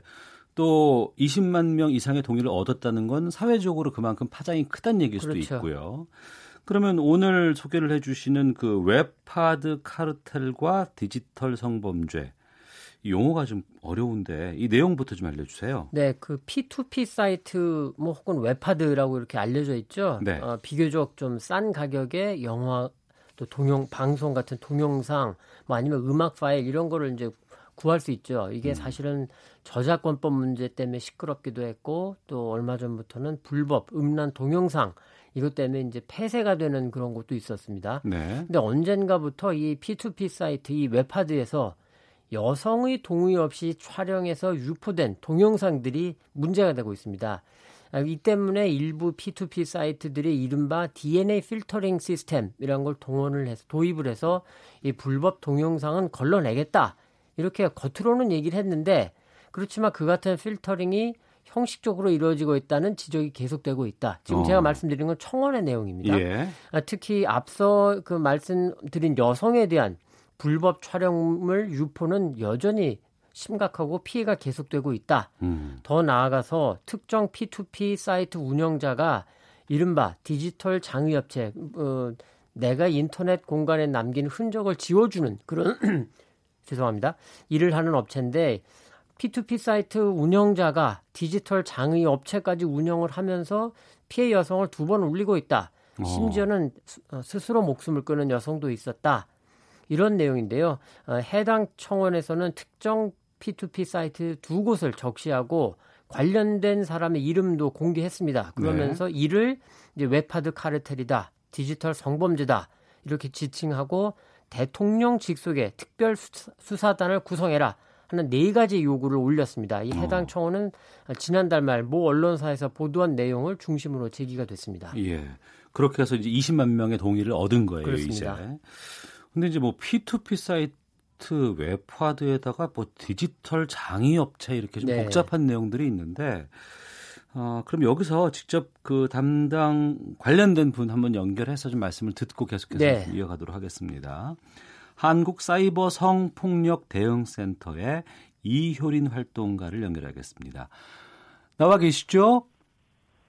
B: 또 20만 명 이상의 동의를 얻었다는 건 사회적으로 그만큼 파장이 크다는 얘기일 수도
H: 그렇죠.
B: 있고요. 그러면 오늘 소개를 해주시는 그 웹하드 카르텔과 디지털 성범죄 이 용어가 좀 어려운데 이 내용부터 좀 알려주세요.
H: 네, 그 P2P 사이트 뭐 혹은 웹하드라고 이렇게 알려져 있죠.
B: 네.
H: 어, 비교적 좀 싼 가격에 영화 또 동영 방송 같은 동영상 뭐 아니면 음악 파일 이런 거를 이제 구할 수 있죠. 이게
B: 음.
H: 사실은 저작권법 문제 때문에 시끄럽기도 했고 또 얼마 전부터는 불법 음란 동영상 이것 때문에 이제 폐쇄가 되는 그런 것도 있었습니다.
B: 네.
H: 근데 언젠가부터 이 P2P 사이트 이 웹하드에서 여성의 동의 없이 촬영해서 유포된 동영상들이 문제가 되고 있습니다. 아, 이 때문에 일부 P2P 사이트들이 이른바 DNA 필터링 시스템이라는 걸 동원을 해서 도입을 해서 이 불법 동영상은 걸러내겠다. 이렇게 겉으로는 얘기를 했는데 그렇지만 그 같은 필터링이 형식적으로 이루어지고 있다는 지적이 계속되고 있다. 지금
B: 어.
H: 제가 말씀드린 건 청원의 내용입니다.
B: 예.
H: 아, 특히 앞서 그 말씀드린 여성에 대한 불법 촬영물 유포는 여전히 심각하고 피해가 계속되고 있다.
B: 음.
H: 더 나아가서 특정 P2P 사이트 운영자가 이른바 디지털 장위업체, 어, 내가 인터넷 공간에 남긴 흔적을 지워주는 그런 죄송합니다. 일을 하는 업체인데 P2P 사이트 운영자가 디지털 장의 업체까지 운영을 하면서 피해 여성을 두 번 울리고 있다.
B: 어.
H: 심지어는 스- 어, 스스로 목숨을 끊은 여성도 있었다. 이런 내용인데요. 어, 해당 청원에서는 특정 P2P 사이트 두 곳을 적시하고 관련된 사람의 이름도 공개했습니다. 그러면서 이를 이제 웹하드 카르텔이다, 디지털 성범죄다 이렇게 지칭하고 대통령 직속의 특별 수사- 수사단을 구성해라 하는 네 가지 요구를 올렸습니다. 이 해당
B: 어.
H: 청원은 지난달 말 모 언론사에서 보도한 내용을 중심으로 제기가 됐습니다.
B: 예. 그렇게 해서 이제 20만 명의 동의를 얻은 거예요,
H: 그렇습니다.
B: 이제. 근데 이제 뭐 P2P 사이트 웹하드에다가 뭐 디지털 장의 업체 이렇게 좀
H: 네.
B: 복잡한 내용들이 있는데 어, 그럼 여기서 직접 그 담당 관련된 분 한번 연결해서 좀 말씀을 듣고 계속해서
H: 네.
B: 좀 이어가도록 하겠습니다. 한국 사이버 성폭력 대응센터의 이효린 활동가를 연결하겠습니다. 나와 계시죠?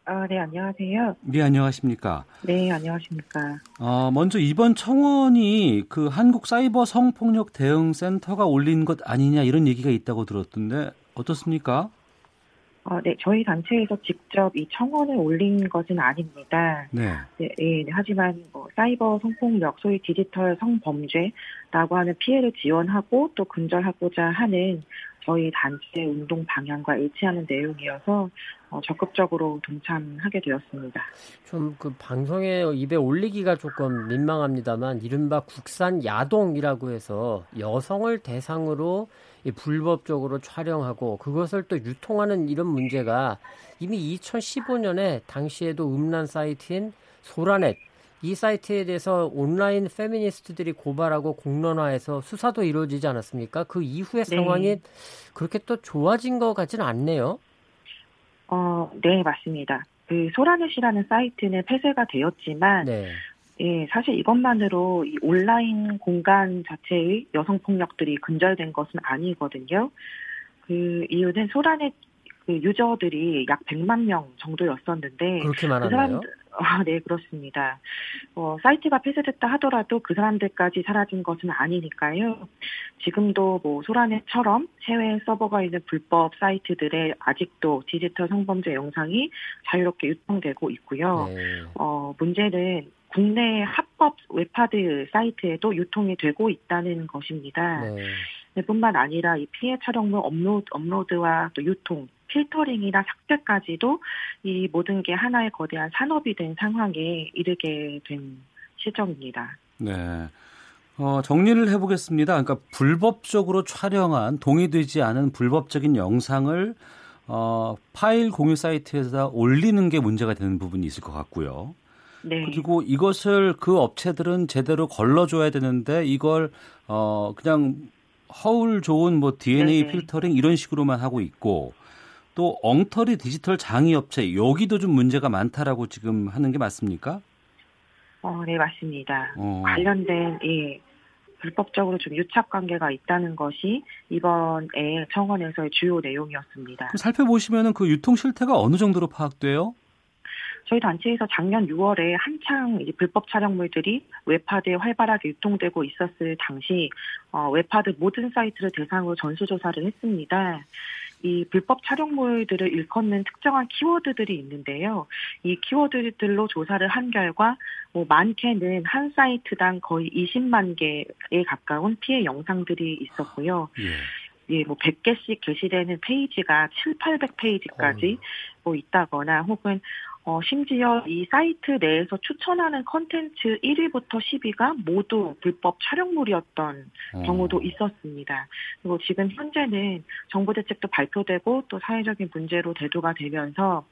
I: 아, 네, 안녕하세요.
B: 네, 안녕하십니까?
I: 네, 안녕하십니까.
B: 어, 먼저 이번 청원이 그 한국 사이버 성폭력 대응 센터가 올린 것 아니냐 이런 얘기가 있다고 들었던데 어떻습니까?
I: 어, 네, 저희 단체에서 직접 이 청원을 올린 것은 아닙니다.
B: 네.
I: 네, 예, 네, 하지만 뭐 사이버 성폭력, 소위 디지털 성범죄 있다라고 하는 피해를 지원하고 또 근절하고자 하는 저희 단체 운동 방향과 일치하는 내용이어서 어, 적극적으로 동참하게 되었습니다.
H: 좀 그 방송에 입에 올리기가 조금 민망합니다만 이른바 국산 야동이라고 해서 여성을 대상으로 불법적으로 촬영하고 그것을 또 유통하는 이런 문제가 이미 2015년에 당시에도 음란 사이트인 소라넷 이 사이트에 대해서 온라인 페미니스트들이 고발하고 공론화해서 수사도 이루어지지 않았습니까? 그 이후의 네. 상황이 그렇게 또 좋아진 것 같지는 않네요.
I: 어, 네, 맞습니다. 그 소라넷이라는 사이트는 폐쇄가 되었지만 네. 예, 사실 이것만으로 이 온라인 공간 자체의 여성 폭력들이 근절된 것은 아니거든요. 그 이유는 소라넷 그 유저들이 약 100만 명 정도였었는데
H: 그렇게 많았나요? 그
I: 아, 네, 그렇습니다. 어, 사이트가 폐쇄됐다 하더라도 그 사람들까지 사라진 것은 아니니까요. 지금도 뭐 소라넷처럼 해외 서버가 있는 불법 사이트들에 아직도 디지털 성범죄 영상이 자유롭게 유통되고 있고요. 네. 어, 문제는 국내 합법 웹하드 사이트에도 유통이 되고 있다는 것입니다. 네. 뿐만 아니라 이 피해 촬영물 업로드, 업로드와 또 유통, 필터링이나 삭제까지도 이 모든 게 하나의 거대한 산업이 된 상황에 이르게 된 실정입니다.
B: 네. 어, 정리를 해보겠습니다. 그러니까 불법적으로 촬영한 동의되지 않은 불법적인 영상을 어, 파일 공유 사이트에서 올리는 게 문제가 되는 부분이 있을 것 같고요. 네. 그리고 이것을 그 업체들은 제대로 걸러줘야 되는데 이걸 어, 그냥 허울 좋은 뭐 DNA 네네. 필터링 이런 식으로만 하고 있고 또 엉터리 디지털 장의 업체 여기도 좀 문제가 많다라고 지금 하는 게 맞습니까?
I: 어, 네 맞습니다. 어. 관련된 예. 불법적으로 좀 유착 관계가 있다는 것이 이번에 청원에서의 주요 내용이었습니다.
B: 살펴보시면 그 유통 실태가 어느 정도로 파악돼요?
I: 저희 단체에서 작년 6월에 한창 불법 촬영물들이 웹하드에 활발하게 유통되고 있었을 당시 어, 웹하드 모든 사이트를 대상으로 전수조사를 했습니다. 이 불법 촬영물들을 일컫는 특정한 키워드들이 있는데요. 이 키워드들로 조사를 한 결과 뭐 많게는 한 사이트당 거의 20만 개에 가까운 피해 영상들이 있었고요. 예. 예, 뭐 100개씩 게시되는 페이지가 7, 800페이지까지 어. 뭐 있다거나 혹은 어, 심지어 이 사이트 내에서 추천하는 컨텐츠 1위부터 10위가 모두 불법 촬영물이었던 어. 경우도 있었습니다. 그리고 지금 현재는 정부 대책도 발표되고 또 사회적인 문제로 대두가 되면서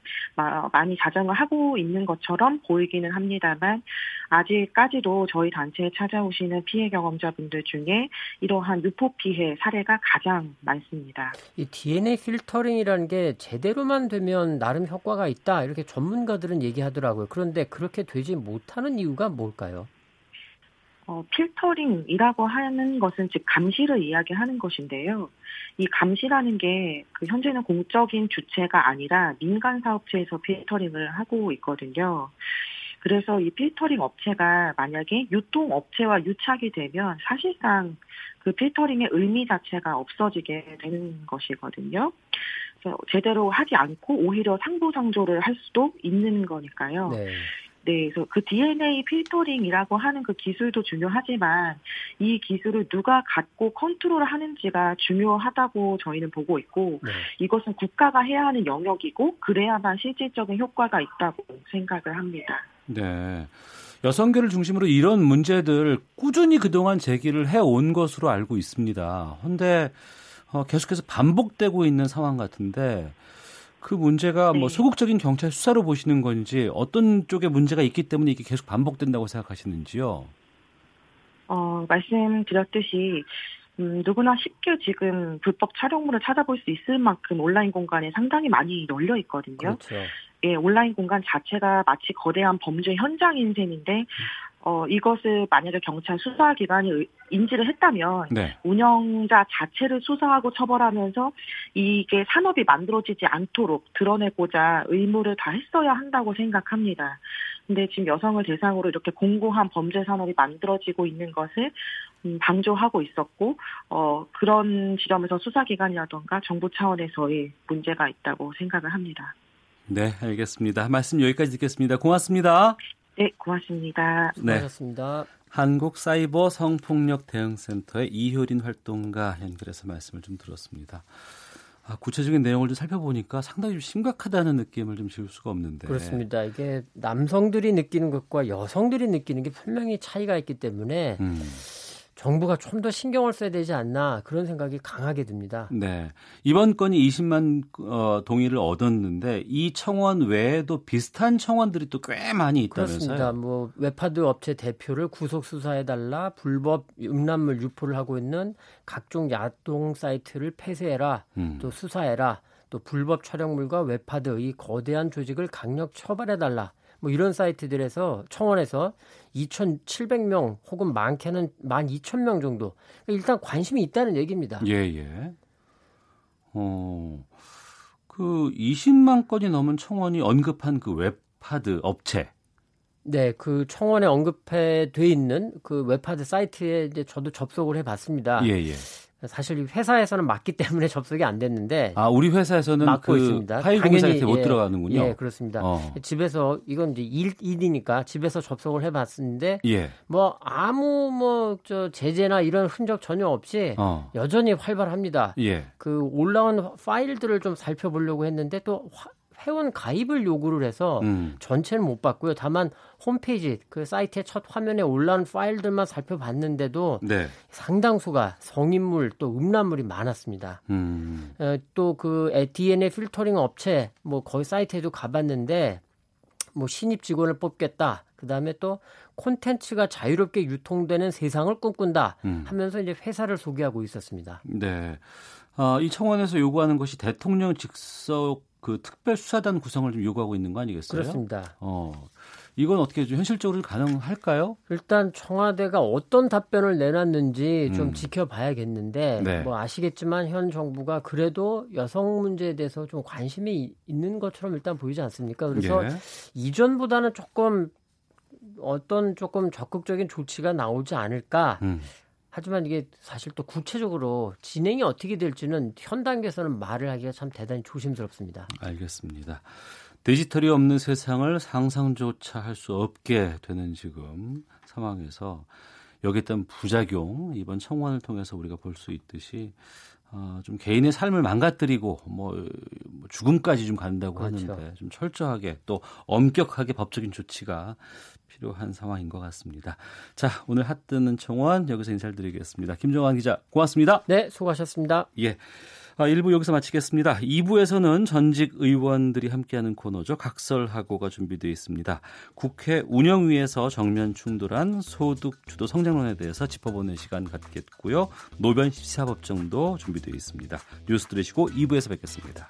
I: 많이 자정을 하고 있는 것처럼 보이기는 합니다만 아직까지도 저희 단체에 찾아오시는 피해 경험자분들 중에 이러한 유포 피해 사례가 가장 많습니다.
H: 이 DNA 필터링이라는 게 제대로만 되면 나름 효과가 있다 이렇게 전문 가들은 얘기하더라고요. 그런데 그렇게 되지 못하는 이유가 뭘까요?
I: 어, 필터링이라고 하는 것은 즉 감시를 이야기하는 것인데요. 이 감시라는 게 그 현재는 공적인 주체가 아니라 민간 사업체에서 필터링을 하고 있거든요. 그래서 이 필터링 업체가 만약에 유통 업체와 유착이 되면 사실상 그 필터링의 의미 자체가 없어지게 되는 것이거든요. 제대로 하지 않고 오히려 상부상조를 할 수도 있는 거니까요. 네. 네, 그래서 그 DNA 필터링이라고 하는 그 기술도 중요하지만 이 기술을 누가 갖고 컨트롤 하는지가 중요하다고 저희는 보고 있고 네. 이것은 국가가 해야 하는 영역이고 그래야만 실질적인 효과가 있다고 생각을 합니다.
B: 네. 여성계를 중심으로 이런 문제들 꾸준히 그동안 제기를 해온 것으로 알고 있습니다. 그런데 어, 계속해서 반복되고 있는 상황 같은데 그 문제가 뭐 네. 뭐 소극적인 경찰 수사로 보시는 건지 어떤 쪽에 문제가 있기 때문에 이게 계속 반복된다고 생각하시는지요?
I: 어, 말씀드렸듯이 음, 누구나 쉽게 지금 불법 촬영물을 찾아볼 수 있을 만큼 온라인 공간에 상당히 많이 널려 있거든요. 그렇죠. 예, 온라인 공간 자체가 마치 거대한 범죄 현장인 셈인데 어, 이것을 만약에 경찰 수사기관이 인지를 했다면 네. 운영자 자체를 수사하고 처벌하면서 이게 산업이 만들어지지 않도록 드러내고자 의무를 다 했어야 한다고 생각합니다. 근데 지금 여성을 대상으로 이렇게 공고한 범죄 산업이 만들어지고 있는 것을 음, 방조하고 있었고 어, 그런 지점에서 수사기관이라던가 정부 차원에서의 문제가 있다고 생각을 합니다.
B: 네, 알겠습니다. 말씀 여기까지 듣겠습니다. 고맙습니다.
I: 네, 고맙습니다.
B: 네.
H: 수고하셨습니다.
B: 한국 사이버 성폭력 대응센터의 이효린 활동가 연결해서 말씀을 좀 들었습니다. 아, 구체적인 내용을 좀 살펴보니까 상당히 좀 심각하다는 느낌을 좀 지울 수가 없는데.
H: 그렇습니다. 이게 남성들이 느끼는 것과 여성들이 느끼는 게 분명히 차이가 있기 때문에
B: 음.
H: 정부가 좀 더 신경을 써야 되지 않나 그런 생각이 강하게 듭니다.
B: 네. 이번 건이 20만 어, 동의를 얻었는데 이 청원 외에도 비슷한 청원들이 또 꽤 많이 있다면서요?
H: 그렇습니다. 뭐 웹하드 업체 대표를 구속 수사해 달라 불법 음란물 유포를 하고 있는 각종 야동 사이트를 폐쇄해라
B: 음.
H: 또 수사해라 또 불법 촬영물과 웹하드의 거대한 조직을 강력 처벌해 달라 뭐 이런 사이트들에서 청원에서 2,700명 혹은 많게는 12,000명 정도 일단 관심이 있다는 얘기입니다.
B: 예, 예. 어, 그 20만 건이 넘은 청원이 언급한 그 웹하드 업체.
H: 네, 그 청원에 언급해 돼 있는 그 웹하드 사이트에 이제 저도 접속을 해봤습니다.
B: 예, 예.
H: 사실 회사에서는 맞기 때문에 접속이 안 됐는데
B: 아, 우리 회사에서는
H: 막고
B: 그
H: 있습니다.
B: 파일
H: 당연히,
B: 사이트에 못
H: 예,
B: 들어가는군요.
H: 예, 그렇습니다.
B: 어.
H: 집에서 이건 이제 일, 일이니까 집에서 접속을 해봤는데
B: 예.
H: 뭐 아무 뭐 저 제재나 이런 흔적 전혀 없이
B: 어.
H: 여전히 활발합니다.
B: 예.
H: 그 올라온 파일들을 좀 살펴보려고 했는데 또 화- 회원 가입을 요구를 해서
B: 음.
H: 전체는 못 봤고요. 다만 홈페이지 그 사이트의 첫 화면에 올라온 파일들만 살펴봤는데도
B: 네.
H: 상당수가 성인물 또 음란물이 많았습니다.
B: 음.
H: 또그 DNA 필터링 업체 뭐 거기 사이트에도 가봤는데 뭐 신입 직원을 뽑겠다. 그다음에 또 콘텐츠가 자유롭게 유통되는 세상을 꿈꾼다
B: 음.
H: 하면서 이제 회사를 소개하고 있었습니다.
B: 네. 아, 이 청원에서 요구하는 것이 대통령 직속 그 특별 수사단 구성을 좀 요구하고 있는 거 아니겠어요?
H: 그렇습니다.
B: 어. 이건 어떻게 좀 현실적으로 가능할까요?
H: 일단 청와대가 어떤 답변을 내놨는지 좀
B: 음.
H: 지켜봐야겠는데
B: 네.
H: 뭐 아시겠지만 현 정부가 그래도 여성 문제에 대해서 좀 관심이 있는 것처럼 일단 보이지 않습니까? 그래서
B: 예.
H: 이전보다는 조금 어떤 조금 적극적인 조치가 나오지 않을까.
B: 음.
H: 하지만 이게 사실 또 구체적으로 진행이 어떻게 될지는 현 단계에서는 말을 하기가 참 대단히 조심스럽습니다.
B: 알겠습니다. 디지털이 없는 세상을 상상조차 할 수 없게 되는 지금 상황에서 여기에 따른 부작용 이번 청원을 통해서 우리가 볼 수 있듯이 어, 좀 개인의 삶을 망가뜨리고 뭐, 뭐 죽음까지 좀 간다고
H: 그렇죠.
B: 하는데 좀 철저하게 또 엄격하게 법적인 조치가 필요한 상황인 것 같습니다. 자 오늘 핫뜨는 청원 여기서 인사를 드리겠습니다. 김정환 기자 고맙습니다.
H: 네, 수고하셨습니다.
B: 예. 아, 1부 여기서 마치겠습니다. 2부에서는 전직 의원들이 함께하는 코너죠. 각설하고가 준비되어 있습니다. 국회 운영위에서 정면 충돌한 소득 주도 성장론에 대해서 짚어보는 시간 갖겠고요. 노변 시사법정도 준비되어 있습니다. 뉴스 들으시고 2부에서 뵙겠습니다.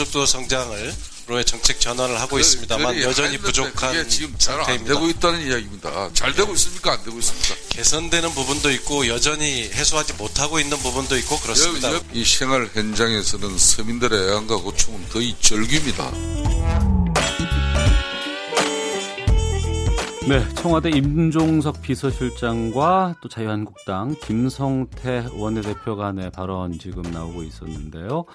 J: 소득도 성장을 로의 정책 전환을 하고 있습니다만
K: 그래,
J: 여전히 부족한
K: 지금 잘안
J: 상태입니다.
K: 되고 있다는 이야기입니다. 잘 되고 있습니까? 안 되고 있습니까?
J: 개선되는 부분도 있고 여전히 해소하지 못하고 있는 부분도 있고 그렇습니다.
K: 이 생활 현장에서는 서민들의 애환과 고충은 거의 절규입니다.
B: 네, 청와대 임종석 비서실장과 또 자유한국당 김성태 원내대표 간의 발언 지금 나오고 있었는데요.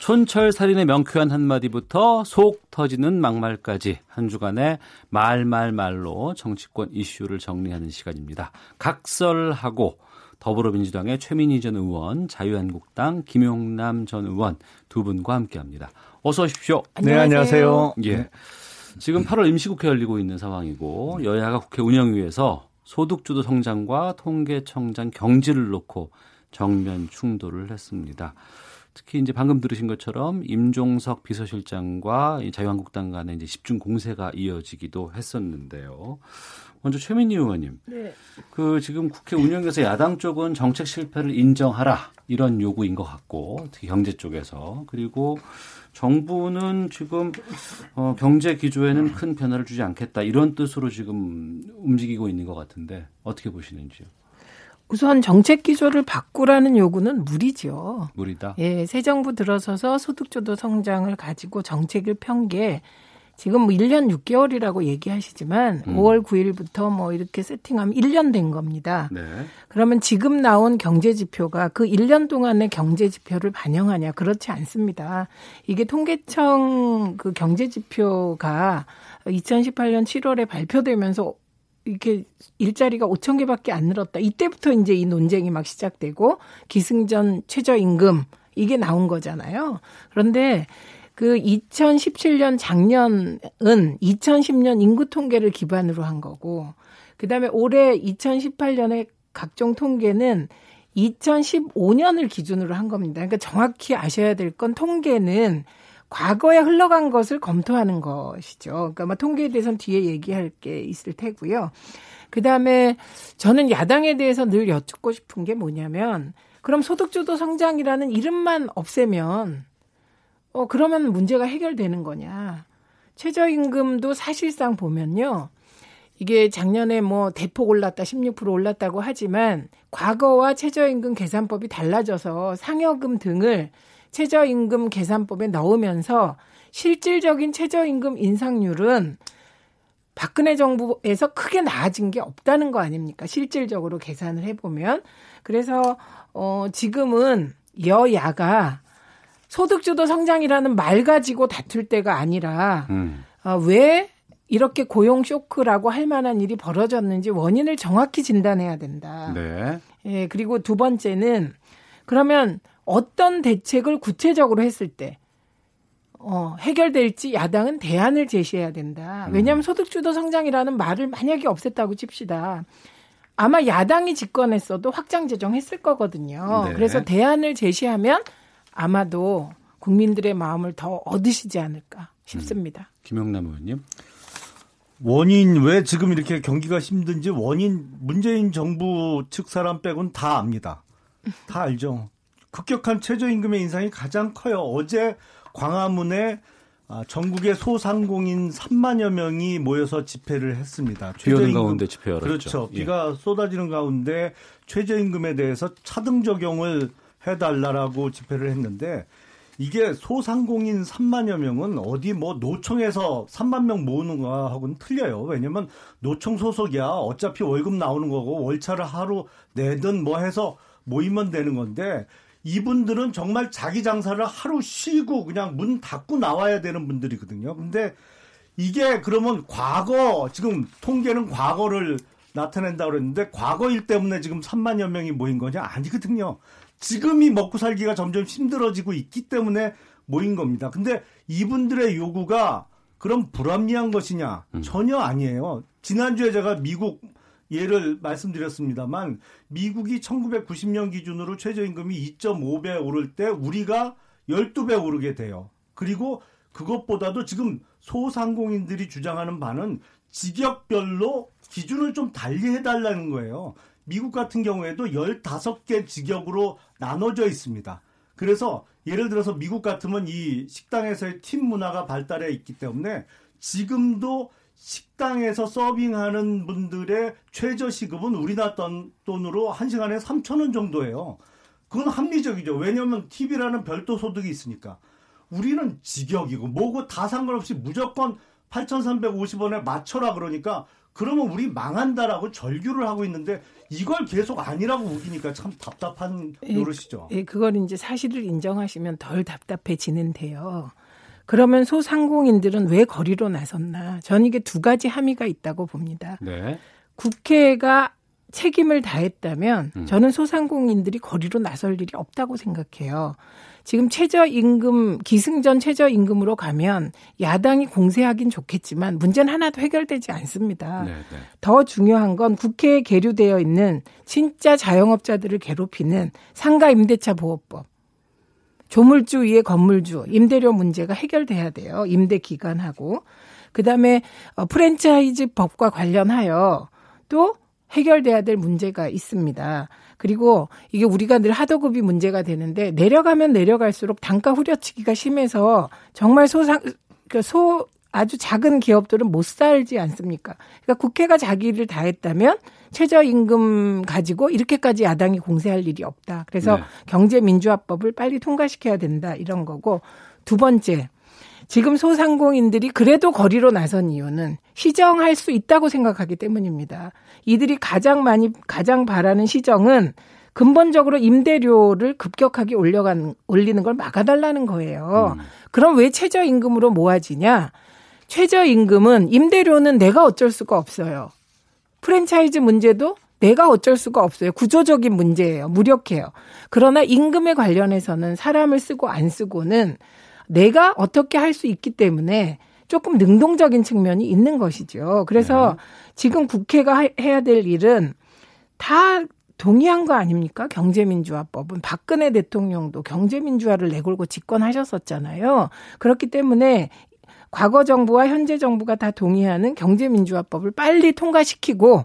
B: 촌철 살인의 명쾌한 한마디부터 속 터지는 막말까지 한 주간의 말말말로 정치권 이슈를 정리하는 시간입니다. 각설하고 더불어민주당의 최민희 전 의원, 자유한국당 김용남 전 의원 두 분과 함께합니다. 어서 오십시오.
L: 네, 안녕하세요.
B: 예. 지금 8월 임시국회 열리고 있는 상황이고 여야가 국회 운영위에서 소득주도 성장과 통계청장 경지를 놓고 정면 충돌을 했습니다. 특히 이제 방금 들으신 것처럼 임종석 비서실장과 이 자유한국당 간의 이제 집중 공세가 이어지기도 했었는데요. 먼저 최민희 의원님.
L: 네.
B: 그 지금 국회 운영에서 야당 쪽은 정책 실패를 인정하라 이런 요구인 것 같고 특히 경제 쪽에서 그리고 정부는 지금 어, 경제 기조에는 큰 변화를 주지 않겠다 이런 뜻으로 지금 움직이고 있는 것 같은데 어떻게 보시는지요?
L: 우선 정책 기조를 바꾸라는 요구는 무리죠.
B: 무리다.
L: 예, 새 정부 들어서서 소득주도 성장을 가지고 정책을 편 게 지금 뭐 1년 6개월이라고 얘기하시지만
B: 음.
L: 5월 9일부터 뭐 이렇게 세팅하면 1년 된 겁니다.
B: 네.
L: 그러면 지금 나온 경제 지표가 그 1년 동안의 경제 지표를 반영하냐? 그렇지 않습니다. 이게 통계청 그 경제 지표가 2018년 7월에 발표되면서 이렇게 일자리가 5천 개밖에 안 늘었다. 이때부터 이제 이 논쟁이 막 시작되고 기승전 최저임금 이게 나온 거잖아요. 그런데 그 2017년 작년은 2010년 인구 통계를 기반으로 한 거고 그다음에 올해 2018년에 각종 통계는 2015년을 기준으로 한 겁니다. 그러니까 정확히 아셔야 될 건 통계는 과거에 흘러간 것을 검토하는 것이죠. 그러니까 뭐 통계에 대해서는 뒤에 얘기할 게 있을 테고요. 그 다음에 저는 야당에 대해서 늘 여쭙고 싶은 게 뭐냐면 그럼 소득주도 성장이라는 이름만 없애면 어 그러면 문제가 해결되는 거냐? 최저임금도 사실상 보면요. 이게 작년에 뭐 대폭 올랐다, 16% 올랐다고 하지만 과거와 최저임금 계산법이 달라져서 상여금 등을 최저임금 계산법에 넣으면서 실질적인 최저임금 인상률은 박근혜 정부에서 크게 나아진 게 없다는 거 아닙니까? 실질적으로 계산을 해보면. 그래서, 어, 지금은 여야가 소득주도 성장이라는 말 가지고 다툴 때가 아니라,
B: 음.
L: 어, 왜 이렇게 고용 쇼크라고 할 만한 일이 벌어졌는지 원인을 정확히 진단해야 된다.
B: 네.
L: 예, 그리고 두 번째는 그러면 어떤 대책을 구체적으로 했을 때 어, 해결될지 야당은 대안을 제시해야 된다. 왜냐하면 소득주도 성장이라는 말을 만약에 없앴다고 칩시다. 아마 야당이 집권했어도 확장 재정했을 거거든요.
B: 네.
L: 그래서 대안을 제시하면 아마도 국민들의 마음을 더 얻으시지 않을까 싶습니다.
B: 김영남 의원님.
M: 원인 왜 지금 이렇게 경기가 힘든지 원인 문재인 정부 측 사람 빼곤 다 압니다. 다 알죠. 급격한 최저임금의 인상이 가장 커요. 어제 광화문에 아, 전국의 소상공인 3만여 명이 모여서 집회를 했습니다. 최저임금.
B: 가운데 집회 열었죠.
M: 그렇죠.
B: 예.
M: 비가 쏟아지는 가운데 최저임금에 대해서 차등 적용을 해달라라고 집회를 했는데 이게 소상공인 3만여 명은 어디 뭐 노총에서 3만 명 모으는 거하고는 틀려요. 왜냐면 노총 소속이야. 어차피 월급 나오는 거고 월차를 하루 내든 뭐 해서 모이면 되는 건데 이분들은 정말 자기 장사를 하루 쉬고 그냥 문 닫고 나와야 되는 분들이거든요. 근데 이게 그러면 과거 지금 통계는 과거를 나타낸다 그랬는데 과거 일 때문에 지금 3만여 명이 모인 거냐? 아니거든요. 지금이 먹고 살기가 점점 힘들어지고 있기 때문에 모인 겁니다. 근데 이분들의 요구가 그럼 불합리한 것이냐? 전혀 아니에요. 지난주에 제가 미국 예를 말씀드렸습니다만 미국이 1990년 기준으로 최저임금이 2.5배 오를 때 우리가 12배 오르게 돼요. 그리고 그것보다도 지금 소상공인들이 주장하는 바는 직역별로 기준을 좀 달리 해달라는 거예요. 미국 같은 경우에도 15개 직역으로 나눠져 있습니다. 그래서 예를 들어서 미국 같으면 이 식당에서의 팀 문화가 발달해 있기 때문에 지금도 식당에서 서빙하는 분들의 최저 시급은 우리나라 돈, 돈으로 한 시간에 3천 원 정도예요. 그건 합리적이죠. 왜냐하면 TV라는 별도 소득이 있으니까. 우리는 직역이고 뭐고 다 상관없이 무조건 8,350원에 맞춰라 그러니까 그러면 우리 망한다라고 절규를 하고 있는데 이걸 계속 아니라고 우기니까 참 답답한 노릇이죠.
L: 예, 그걸 이제 사실을 인정하시면 덜 답답해지는데요. 그러면 소상공인들은 왜 거리로 나섰나? 전 이게 두 가지 함의가 있다고 봅니다.
B: 네.
L: 국회가 책임을 다했다면
B: 음.
L: 저는 소상공인들이 거리로 나설 일이 없다고 생각해요. 지금 최저임금 기승전 최저임금으로 가면 야당이 공세하긴 좋겠지만 문제는 하나도 해결되지 않습니다.
B: 네, 네.
L: 더 중요한 건 국회에 계류되어 있는 진짜 자영업자들을 괴롭히는 상가 임대차 보호법. 조물주 위에 건물주 임대료 문제가 해결돼야 돼요. 임대 기간하고 그다음에 어, 프랜차이즈 법과 관련하여 또 해결돼야 될 문제가 있습니다. 그리고 이게 우리가 늘 하도급이 문제가 되는데 내려가면 내려갈수록 단가 후려치기가 심해서 정말 소상 그소 아주 작은 기업들은 못 살지 않습니까? 그러니까 국회가 자기를 다 했다면 최저임금 가지고 이렇게까지 야당이 공세할 일이 없다. 그래서 네. 경제민주화법을 빨리 통과시켜야 된다. 이런 거고. 두 번째, 지금 소상공인들이 그래도 거리로 나선 이유는 시정할 수 있다고 생각하기 때문입니다. 이들이 가장 많이, 가장 바라는 시정은 근본적으로 임대료를 급격하게 올려간, 올리는 걸 막아달라는 거예요. 음. 그럼 왜 최저임금으로 모아지냐? 최저임금은 임대료는 내가 어쩔 수가 없어요. 프랜차이즈 문제도 내가 어쩔 수가 없어요. 구조적인 문제예요. 무력해요. 그러나 임금에 관련해서는 사람을 쓰고 안 쓰고는 내가 어떻게 할 수 있기 때문에 조금 능동적인 측면이 있는 것이죠. 그래서 네. 지금 국회가 해야 될 일은 다 동의한 거 아닙니까? 경제민주화법은 박근혜 대통령도 경제민주화를 내걸고 집권하셨었잖아요. 그렇기 때문에 과거 정부와 현재 정부가 다 동의하는 경제민주화법을 빨리 통과시키고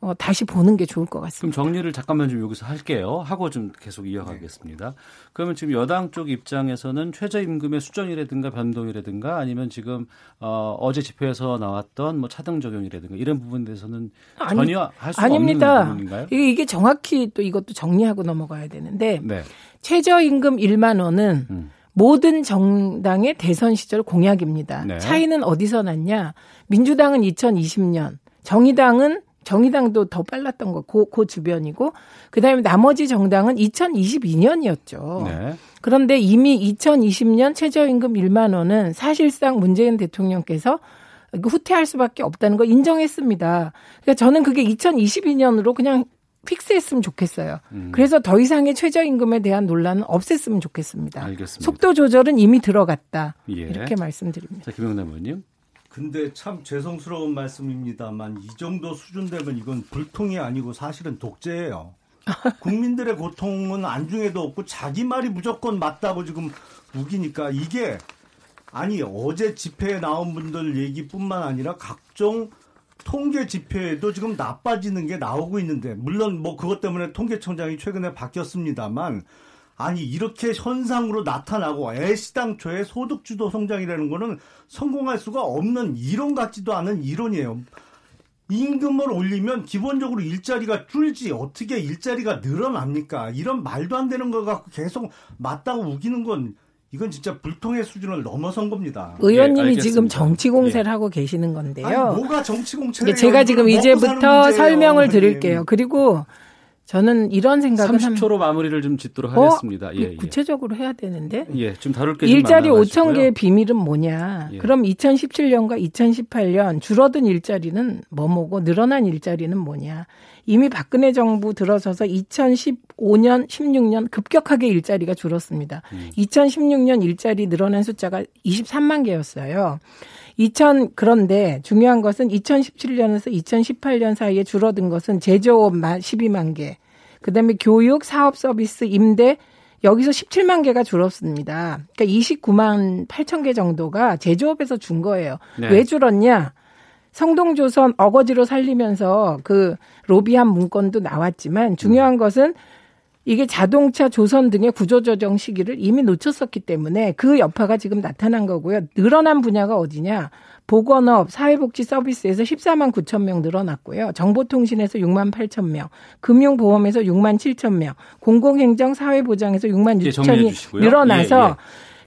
L: 어, 다시 보는 게 좋을 것 같습니다.
B: 그럼 정리를 잠깐만 좀 여기서 할게요. 하고 좀 계속 이어가겠습니다. 네. 그러면 지금 여당 쪽 입장에서는 최저임금의 수정이라든가 변동이라든가 아니면 지금 어, 어제 집회에서 나왔던 뭐 차등 적용이라든가 이런 부분에 대해서는 아니, 전혀 할 수 없는 부분인가요?
L: 이게, 이게 정확히 또 이것도 정리하고 넘어가야 되는데 네. 최저임금 1만 원은 음. 모든 정당의 대선 시절 공약입니다. 네. 차이는 어디서 났냐? 민주당은 2020년, 정의당은 정의당도 더 빨랐던 거, 그, 그 주변이고, 그 다음에 나머지 정당은 2022년이었죠. 네. 그런데 이미 2020년 최저임금 1만 원은 사실상 문재인 대통령께서 후퇴할 수밖에 없다는 거 인정했습니다. 그러니까 저는 그게 2022년으로 그냥 픽스했으면 좋겠어요. 음. 그래서 더 이상의 최저임금에 대한 논란은 없앴으면 좋겠습니다. 알겠습니다. 속도 조절은 이미 들어갔다. 예. 이렇게 말씀드립니다.
B: 자, 김영남 의원님.
M: 근데 참 죄송스러운 말씀입니다만 이 정도 수준 되면 이건 불통이 아니고 사실은 독재예요. 국민들의 고통은 안중에도 없고 자기 말이 무조건 맞다고 지금 우기니까 이게 아니 어제 집회에 나온 분들 얘기뿐만 아니라 각종 통계 지표에도 지금 나빠지는 게 나오고 있는데 물론 뭐 그것 때문에 통계청장이 최근에 바뀌었습니다만 아니 이렇게 현상으로 나타나고 애시당초에 소득주도 성장이라는 거는 성공할 수가 없는 이론 같지도 않은 이론이에요. 임금을 올리면 기본적으로 일자리가 줄지 어떻게 일자리가 늘어납니까? 이런 말도 안 되는 거 갖고 계속 맞다고 우기는 건 이건 진짜 불통의 수준을 넘어선 겁니다.
L: 의원님이 예, 지금 정치 공세를 예. 하고 계시는 건데요.
M: 아니, 뭐가 정치 공세예요?
L: 제가 지금 이제부터 설명을 드릴게요. 그리고 저는 이런 생각은
B: 30초로 마무리를 좀 짓도록 어? 하겠습니다. 예,
L: 예, 구체적으로 해야 되는데.
B: 예, 좀 다룰 게
L: 일자리 5천 개의 비밀은 뭐냐? 예. 그럼 2017년과 2018년 줄어든 일자리는 뭐뭐고 늘어난 일자리는 뭐냐? 이미 박근혜 정부 들어서서 2015년, 16년 급격하게 일자리가 줄었습니다. 음. 2016년 일자리 늘어난 숫자가 23만 개였어요. 2000 그런데 중요한 것은 2017년에서 2018년 사이에 줄어든 것은 제조업 12만 개, 그다음에 교육, 사업 서비스, 임대 여기서 17만 개가 줄었습니다. 그러니까 29만 8천 개 정도가 제조업에서 준 거예요. 네. 왜 줄었냐? 성동조선 어거지로 살리면서 그 로비한 문건도 나왔지만 중요한 음. 것은 이게 자동차 조선 등의 구조조정 시기를 이미 놓쳤었기 때문에 그 여파가 지금 나타난 거고요. 늘어난 분야가 어디냐? 보건업, 사회복지 서비스에서 14만 9천 명 늘어났고요. 정보통신에서 6만 8천 명, 금융보험에서 6만 7천 명, 공공행정 사회보장에서 6만 6천이 예, 늘어나서 예, 예.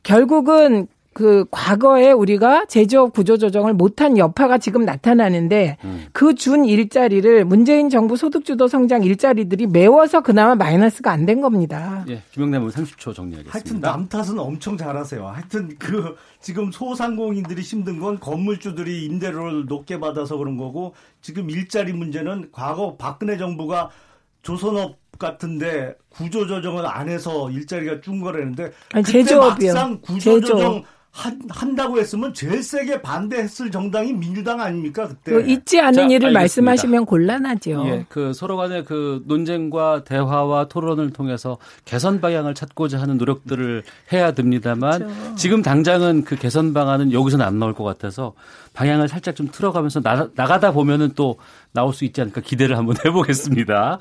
L: 결국은 그 과거에 우리가 제조업 구조 조정을 못한 여파가 지금 나타나는데 음. 그준 일자리를 문재인 정부 소득주도 성장 일자리들이 메워서 그나마 마이너스가 안 된 겁니다.
B: 예, 김영남 의원 30초 정리하겠습니다.
M: 하여튼 남 탓은 엄청 잘하세요. 하여튼 그 지금 소상공인들이 힘든 건 건물주들이 임대료를 높게 받아서 그런 거고 지금 일자리 문제는 과거 박근혜 정부가 조선업 같은데 구조 조정을 안 해서 일자리가 준 거라는데
L: 제조업이요.
M: 막상 구조 조정 한, 한다고 했으면 제일 세게 반대했을 정당이 민주당 아닙니까 그때
L: 그 잊지 않은
B: 자,
L: 일을
B: 알겠습니다.
L: 말씀하시면 곤란하죠.
B: 예, 그 서로 간의 그 논쟁과 대화와 토론을 통해서 개선 방향을 찾고자 하는 노력들을 해야 됩니다만
L: 그렇죠.
B: 지금 당장은 그 개선 방안은 여기서는 안 나올 것 같아서 방향을 살짝 좀 틀어가면서 나, 나가다 보면은 또 나올 수 있지 않을까 기대를 한번 해보겠습니다.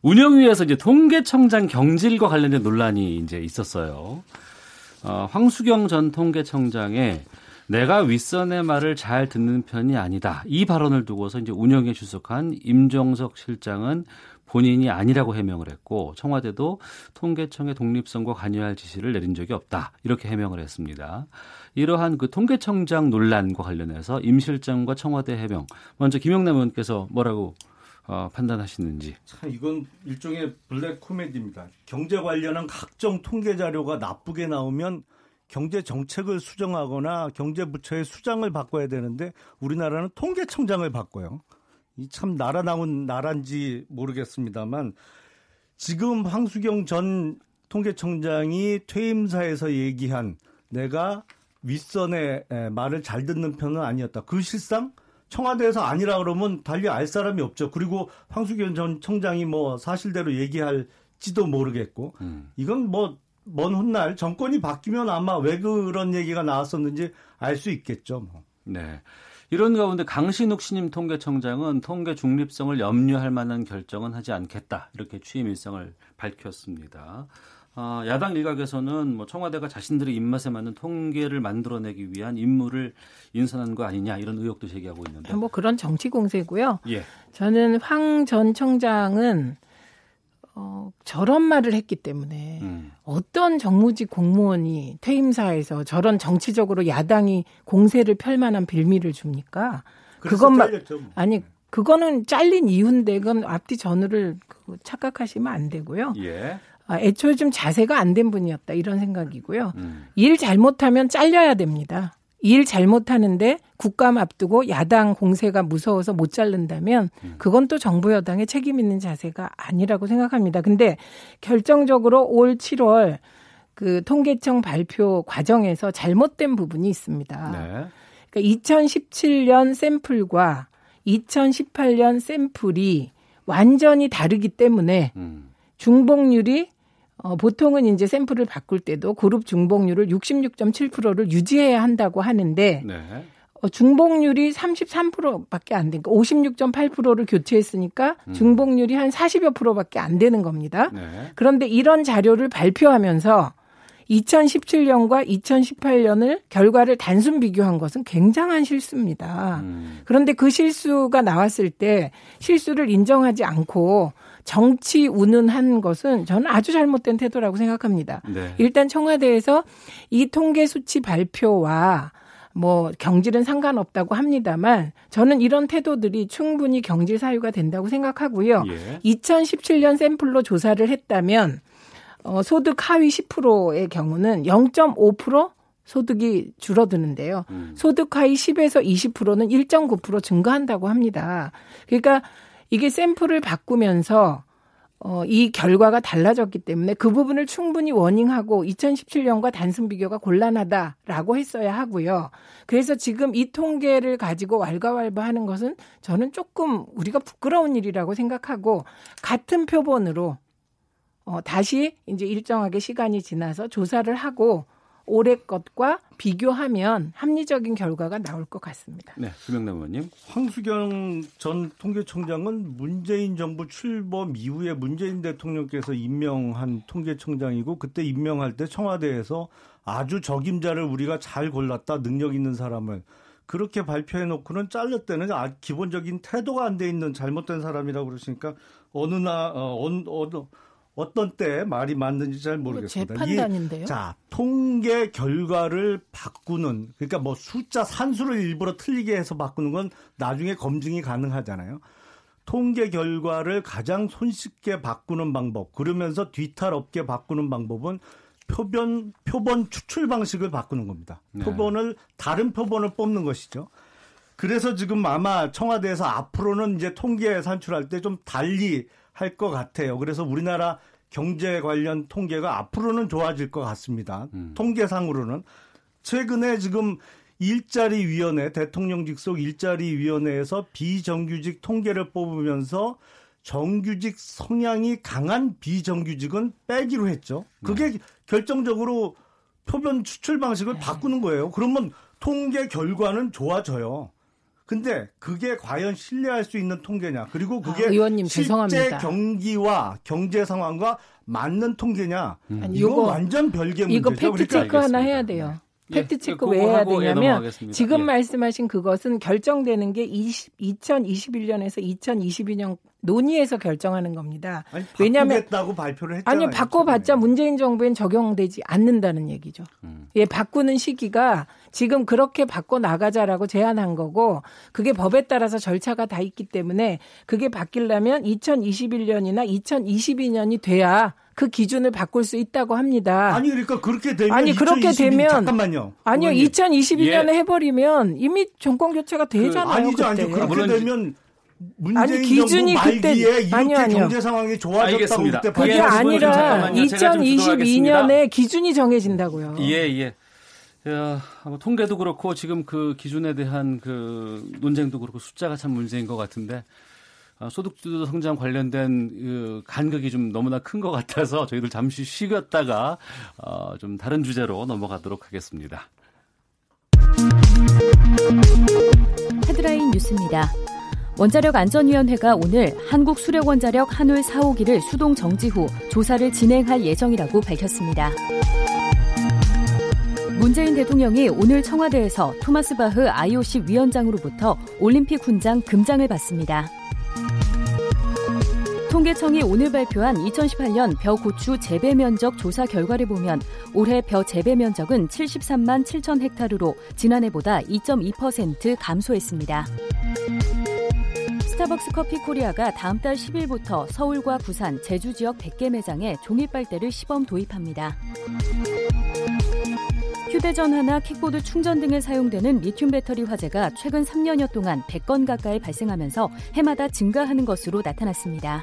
B: 운영위에서 이제 통계청장 경질과 관련된 논란이 이제 있었어요. 어, 황수경 전 통계청장의 내가 윗선의 말을 잘 듣는 편이 아니다. 이 발언을 두고서 이제 운영에 출석한 임종석 실장은 본인이 아니라고 해명을 했고 청와대도 통계청의 독립성과 관여할 지시를 내린 적이 없다. 이렇게 해명을 했습니다. 이러한 그 통계청장 논란과 관련해서 임 실장과 청와대 해명 먼저 김영남 의원께서 뭐라고 어, 판단하시는지.
M: 참 이건 일종의 블랙 코미디입니다. 경제 관련한 각종 통계 자료가 나쁘게 나오면 경제 정책을 수정하거나 경제 부처의 수장을 바꿔야 되는데 우리나라는 통계청장을 바꿔요. 이 참 나라 나온 나라인지 모르겠습니다만 지금 황수경 전 통계청장이 퇴임사에서 얘기한 내가 윗선의 에, 말을 잘 듣는 편은 아니었다. 그 실상 청와대에서 아니라 그러면 달리 알 사람이 없죠. 그리고 황수경 전 청장이 뭐 사실대로 얘기할지도 모르겠고 이건 뭐 먼 훗날 정권이 바뀌면 아마 왜 그런 얘기가 나왔었는지 알 수 있겠죠. 뭐.
B: 네. 이런 가운데 강신욱 신임 통계청장은 통계 중립성을 염려할 만한 결정은 하지 않겠다. 이렇게 취임 일성을 밝혔습니다. 아, 야당 일각에서는 뭐 청와대가 자신들의 입맛에 맞는 통계를 만들어내기 위한 인물을 인선한 거 아니냐 이런 의혹도 제기하고 있는데.
L: 뭐 그런 정치 공세고요.
B: 예.
L: 저는 황 전 청장은 어, 저런 말을 했기 때문에
B: 음.
L: 어떤 정무직 공무원이 퇴임사에서 저런 정치적으로 야당이 공세를 펼 만한 빌미를 줍니까? 그것만
M: 잘렸죠, 뭐.
L: 아니 그거는 잘린 이유인데 그건 앞뒤 전후를 그 착각하시면 안 되고요.
B: 예.
L: 아, 애초에 좀 자세가 안 된 분이었다 이런 생각이고요.
B: 음.
L: 일 잘못하면 잘려야 됩니다. 일 잘못하는데 국감 앞두고 야당 공세가 무서워서 못 자른다면 그건 또 정부 여당의 책임 있는 자세가 아니라고 생각합니다. 근데 결정적으로 올 7월 그 통계청 발표 과정에서 잘못된 부분이 있습니다.
B: 네.
L: 그러니까 2017년 샘플과 2018년 샘플이 완전히 다르기 때문에
B: 음.
L: 중복률이 어, 보통은 이제 샘플을 바꿀 때도 그룹 중복률을 66.7%를 유지해야 한다고 하는데
B: 네.
L: 어, 중복률이 33%밖에 안 되니까 56.8%를 교체했으니까
B: 음.
L: 중복률이 한 40여 프로밖에 안 되는 겁니다.
B: 네.
L: 그런데 이런 자료를 발표하면서 2017년과 2018년을 결과를 단순 비교한 것은 굉장한 실수입니다.
B: 음.
L: 그런데 그 실수가 나왔을 때 실수를 인정하지 않고 정치 운운한 것은 저는 아주 잘못된 태도라고 생각합니다.
B: 네.
L: 일단 청와대에서 이 통계 수치 발표와 뭐 경질은 상관없다고 합니다만 저는 이런 태도들이 충분히 경질 사유가 된다고 생각하고요.
B: 예.
L: 2017년 샘플로 조사를 했다면 어, 소득 하위 10%의 경우는 0.5% 소득이 줄어드는데요.
B: 음.
L: 소득 하위 10에서 20%는 1.9% 증가한다고 합니다. 그러니까 이게 샘플을 바꾸면서 어, 이 결과가 달라졌기 때문에 그 부분을 충분히 워닝하고 2017년과 단순 비교가 곤란하다라고 했어야 하고요. 그래서 지금 이 통계를 가지고 왈가왈부하는 것은 저는 조금 우리가 부끄러운 일이라고 생각하고 같은 표본으로 어, 다시 이제 일정하게 시간이 지나서 조사를 하고 올해 것과 비교하면 합리적인 결과가 나올 것 같습니다.
B: 네, 김영남 의원님.
M: 황수경 전 통계청장은 문재인 정부 출범 이후에 문재인 대통령께서 임명한 통계청장이고 그때 임명할 때 청와대에서 아주 적임자를 우리가 잘 골랐다 능력 있는 사람을 그렇게 발표해 놓고는 잘렸다는 아, 기본적인 태도가 안 돼 있는 잘못된 사람이라고 그러시니까 어느 나 어, 어느, 어느 어떤 때 말이 맞는지 잘 모르겠습니다.
L: 제 판단인데요.
M: 이, 자, 통계 결과를 바꾸는 그러니까 뭐 숫자 산수를 일부러 틀리게 해서 바꾸는 건 나중에 검증이 가능하잖아요. 통계 결과를 가장 손쉽게 바꾸는 방법, 그러면서 뒤탈 없게 바꾸는 방법은 표본 표본 추출 방식을 바꾸는 겁니다.
B: 네.
M: 표본을 다른 표본을 뽑는 것이죠. 그래서 지금 아마 청와대에서 앞으로는 이제 통계 산출할 때 좀 달리 할 것 같아요. 그래서 우리나라 경제 관련 통계가 앞으로는 좋아질 것 같습니다.
B: 음.
M: 통계상으로는 최근에 지금 일자리 위원회 대통령 직속 일자리 위원회에서 비정규직 통계를 뽑으면서 정규직 성향이 강한 비정규직은 빼기로 했죠. 그게 네. 결정적으로 표본 추출 방식을 네. 바꾸는 거예요. 그러면 통계 결과는 좋아져요. 근데 그게 과연 신뢰할 수 있는 통계냐? 그리고 그게 아, 의원님, 실제 죄송합니다. 경기와 경제 상황과 맞는 통계냐? 음. 이거 완전 별개 문제죠.
L: 이거 팩트 체크 그러니까 하나 해야 돼요. 예, 팩트 체크 왜 해야 되냐면 지금 예. 말씀하신 그것은 결정되는 게 20, 2021년에서 2022년 논의해서 결정하는 겁니다.
M: 아니, 왜냐하면 발표를 했잖아요.
L: 아니요, 바꿔봤자 문재인 정부엔 적용되지 않는다는 얘기죠. 음. 예, 바꾸는 시기가 지금 그렇게 바꿔 나가자라고 제안한 거고 그게 법에 따라서 절차가 다 있기 때문에 그게 바뀌려면 2021년이나 2022년이 돼야 그 기준을 바꿀 수 있다고 합니다.
M: 아니 그러니까 그렇게 되면
L: 아니 그렇게 2022, 되면
M: 잠깐만요.
L: 아니요 2022년에 예. 해버리면 이미 정권 교체가 그 되잖아요. 그,
M: 아니죠 아니죠 그렇게 되면 아니 기준이 그때 아니요 아니요 경제 상황이 좋아졌다고 그때
L: 그게 아니라 2022년에 기준이 정해진다고요.
B: 예 예. 야, 뭐 통계도 그렇고 지금 그 기준에 대한 그 논쟁도 그렇고 숫자가 참 문제인 것 같은데 어, 소득주도 성장 관련된 그 간극이 좀 너무나 큰 것 같아서 저희들 잠시 쉬었다가 어, 좀 다른 주제로 넘어가도록 하겠습니다.
G: 헤드라인 뉴스입니다. 원자력 안전위원회가 오늘 한국 수력 원자력 한울 4, 5기를 수동 정지 후 조사를 진행할 예정이라고 밝혔습니다. 문재인 대통령이 오늘 청와대에서 토마스 바흐 IOC 위원장으로부터 올림픽 훈장 금장을 받습니다. 통계청이 오늘 발표한 2018년 벼 고추 재배 면적 조사 결과를 보면 올해 벼 재배 면적은 73만 7천 헥타르로 지난해보다 2.2% 감소했습니다. 스타벅스 커피 코리아가 다음 달 10일부터 서울과 부산, 제주 지역 100개 매장에 종이 빨대를 시범 도입합니다. 휴대전화나 킥보드 충전 등에 사용되는 리튬 배터리 화재가 최근 3년여 동안 100건 가까이 발생하면서 해마다 증가하는 것으로 나타났습니다.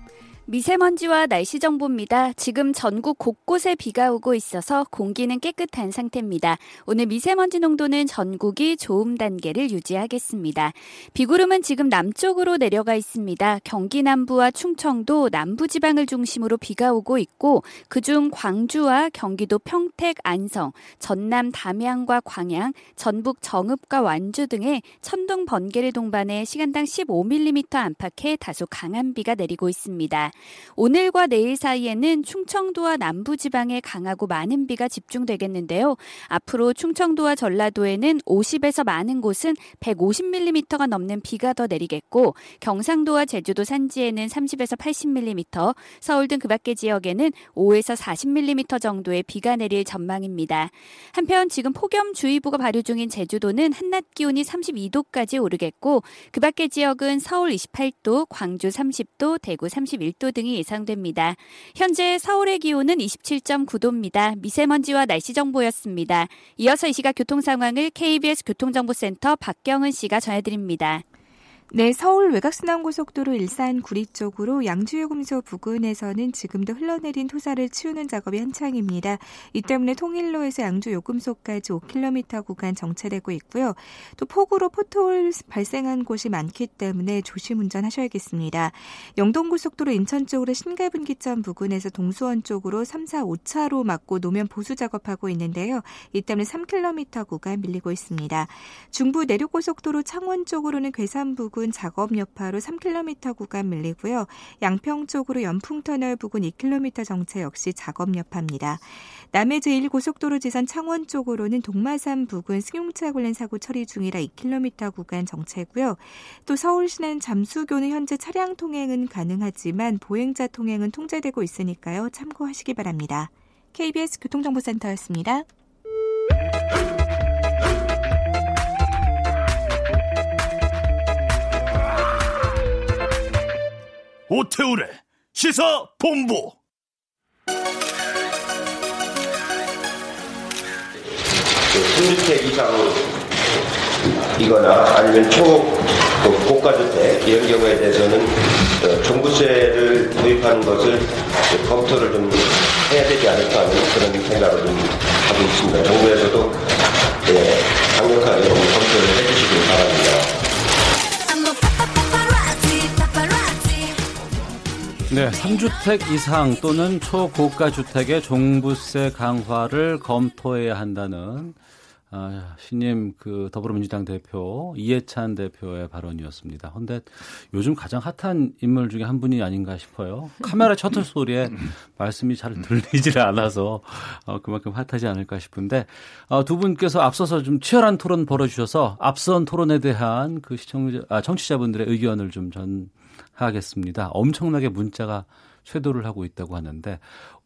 N: 미세먼지와 날씨 정보입니다. 지금 전국 곳곳에 비가 오고 있어서 공기는 깨끗한 상태입니다. 오늘 미세먼지 농도는 전국이 좋음 단계를 유지하겠습니다. 비구름은 지금 남쪽으로 내려가 있습니다. 경기 남부와 충청도 남부 지방을 중심으로 비가 오고 있고 그중 광주와 경기도 평택, 안성, 전남 담양과 광양, 전북 정읍과 완주 등의 천둥 번개를 동반해 시간당 15mm 안팎의 다소 강한 비가 내리고 있습니다. 오늘과 내일 사이에는 충청도와 남부 지방에 강하고 많은 비가 집중되겠는데요. 앞으로 충청도와 전라도에는 50에서 많은 곳은 150mm가 넘는 비가 더 내리겠고 경상도와 제주도 산지에는 30에서 80mm, 서울 등 그 밖의 지역에는 5에서 40mm 정도의 비가 내릴 전망입니다. 한편 지금 폭염주의보가 발효 중인 제주도는 한낮 기온이 32도까지 오르겠고 그 밖의 지역은 서울 28도, 광주 30도, 대구 31도 등이 예상됩니다. 현재 서울의 기온은 27.9도입니다. 미세먼지와 날씨 정보였습니다. 이어서 이 시각 교통 상황을 KBS 교통정보센터 박경은 씨가 전해드립니다.
D: 네, 서울 외곽순환고속도로 일산 구리 쪽으로 양주요금소 부근에서는 지금도 흘러내린 토사를 치우는 작업이 한창입니다. 이 때문에 통일로에서 양주요금소까지 5km 구간 정체되고 있고요. 또 폭우로 포토홀 발생한 곳이 많기 때문에 조심 운전하셔야겠습니다. 영동고속도로 인천 쪽으로 신갈분기점 부근에서 동수원 쪽으로 3, 4, 5차로 막고 노면 보수 작업하고 있는데요. 이 때문에 3km 구간 밀리고 있습니다. 중부 내륙고속도로 창원 쪽으로는 괴산 부근 부근 작업 여파로 3km 구간 밀리고요. 양평 쪽으로 연풍터널 부근 2km 정체 역시 작업 여파입니다. 남해 제1고속도로 지선 창원 쪽으로는 동마산 부근 승용차 관련 사고 처리 중이라 2km 구간 정체고요. 또 서울 시내 잠수교는 현재 차량 통행은 가능하지만 보행자 통행은 통제되고 있으니까요. 참고하시기 바랍니다. KBS 교통정보센터였습니다.
O: 오태우래 시사 본부.
P: 그 16세 이거나 아니면 초 고가주택 이런 경우에 대해서는 종부세를 도입 도입하는 것을 검토를 좀 해야 되지 않을까 하는 그런 생각을 좀 하고 있습니다. 정부에서도 예, 강력하게 좀 검토를 해주시길 바랍니다.
B: 네, 3주택 이상 또는 초고가 주택의 종부세 강화를 검토해야 한다는 아, 신임 그 더불어민주당 대표 이해찬 대표의 발언이었습니다. 그런데 요즘 가장 핫한 인물 중에 한 분이 아닌가 싶어요. 카메라 셔틀 소리에 말씀이 잘 들리질 않아서 어, 그만큼 핫하지 않을까 싶은데 어, 두 분께서 앞서서 좀 치열한 토론 벌어주셔서 앞선 토론에 대한 그 시청자, 아, 청취자분들의 의견을 좀 전 하겠습니다. 엄청나게 문자가 쇄도를 하고 있다고 하는데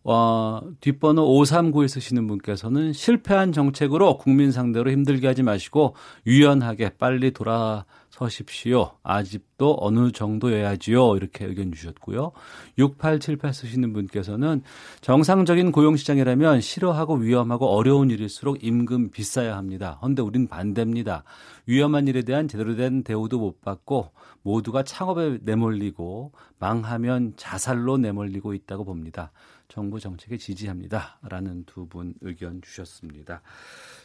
B: 어, 뒷번호 539에 쓰시는 분께서는 실패한 정책으로 국민 상대로 힘들게 하지 마시고 유연하게 빨리 돌아서십시오. 아직도 어느 정도여야지요. 이렇게 의견 주셨고요. 6878 쓰시는 분께서는 정상적인 고용시장이라면 싫어하고 위험하고 어려운 일일수록 임금 비싸야 합니다. 그런데 우린 반대입니다. 위험한 일에 대한 제대로 된 대우도 못 받고 모두가 창업에 내몰리고 망하면 자살로 내몰리고 있다고 봅니다. 정부 정책에 지지합니다. 라는 두 분 의견 주셨습니다.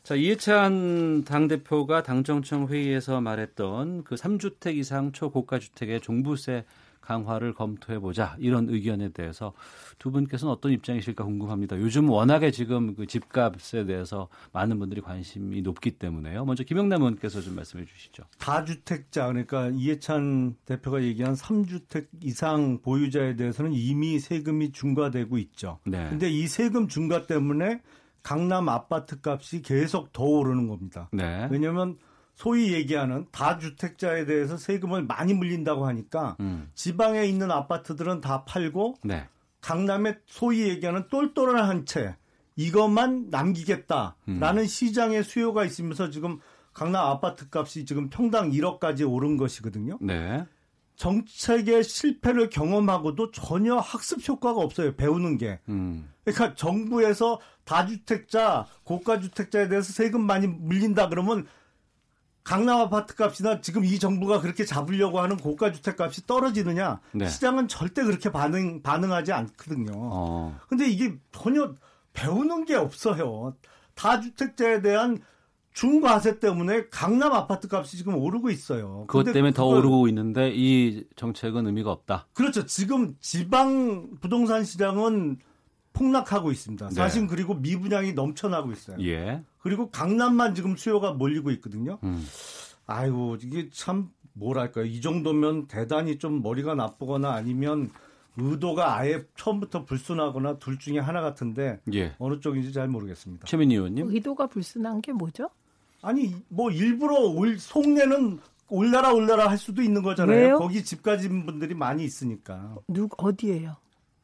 B: 자, 이해찬 당대표가 당정청 회의에서 말했던 그 3주택 이상 초고가 주택의 종부세 강화를 검토해 보자 이런 의견에 대해서 두 분께서는 어떤 입장이실까 궁금합니다. 요즘 워낙에 지금 그 집값에 대해서 많은 분들이 관심이 높기 때문에요. 먼저 김영남 의원께서 좀 말씀해 주시죠.
M: 다주택자 그러니까 이해찬 대표가 얘기한 3주택 이상 보유자에 대해서는 이미 세금이 중과되고 있죠.
B: 네.
M: 근데 이 세금 중과 때문에 강남 아파트 값이 계속 더 오르는 겁니다.
B: 네.
M: 왜냐하면 소위 얘기하는 다주택자에 대해서 세금을 많이 물린다고 하니까
B: 음.
M: 지방에 있는 아파트들은 다 팔고
B: 네.
M: 강남에 소위 얘기하는 똘똘한 한 채 이것만 남기겠다라는
B: 음.
M: 시장의 수요가 있으면서 지금 강남 아파트 값이 지금 평당 1억까지 오른 것이거든요.
B: 네.
M: 정책의 실패를 경험하고도 전혀 학습 효과가 없어요. 배우는 게.
B: 음.
M: 그러니까 정부에서 다주택자, 고가주택자에 대해서 세금 많이 물린다 그러면 강남 아파트 값이나 지금 이 정부가 그렇게 잡으려고 하는 고가 주택 값이 떨어지느냐?
B: 네.
M: 시장은 절대 그렇게 반응 반응하지 않거든요.
B: 어.
M: 근데 이게 전혀 배우는 게 없어요. 다주택자에 대한 중과세 때문에 강남 아파트 값이 지금 오르고 있어요.
B: 그것 때문에 더 오르고 있는데 이 정책은 의미가 없다.
M: 그렇죠. 지금 지방 부동산 시장은 폭락하고 있습니다.
B: 네.
M: 사실 그리고 미분양이 넘쳐나고 있어요.
B: 예.
M: 그리고 강남만 지금 수요가 몰리고 있거든요.
B: 음.
M: 아이고 이게 참 뭐랄까요. 이 정도면 대단히 좀 머리가 나쁘거나 아니면 의도가 아예 처음부터 불순하거나 둘 중에 하나 같은데
B: 예.
M: 어느 쪽인지 잘 모르겠습니다.
B: 최민희 의원님.
L: 의도가 불순한 게 뭐죠?
M: 아니 뭐 일부러 올 속내는 올라라 올라라 할 수도 있는 거잖아요.
L: 왜요?
M: 거기 집 가진 분들이 많이 있으니까.
L: 누 어디예요?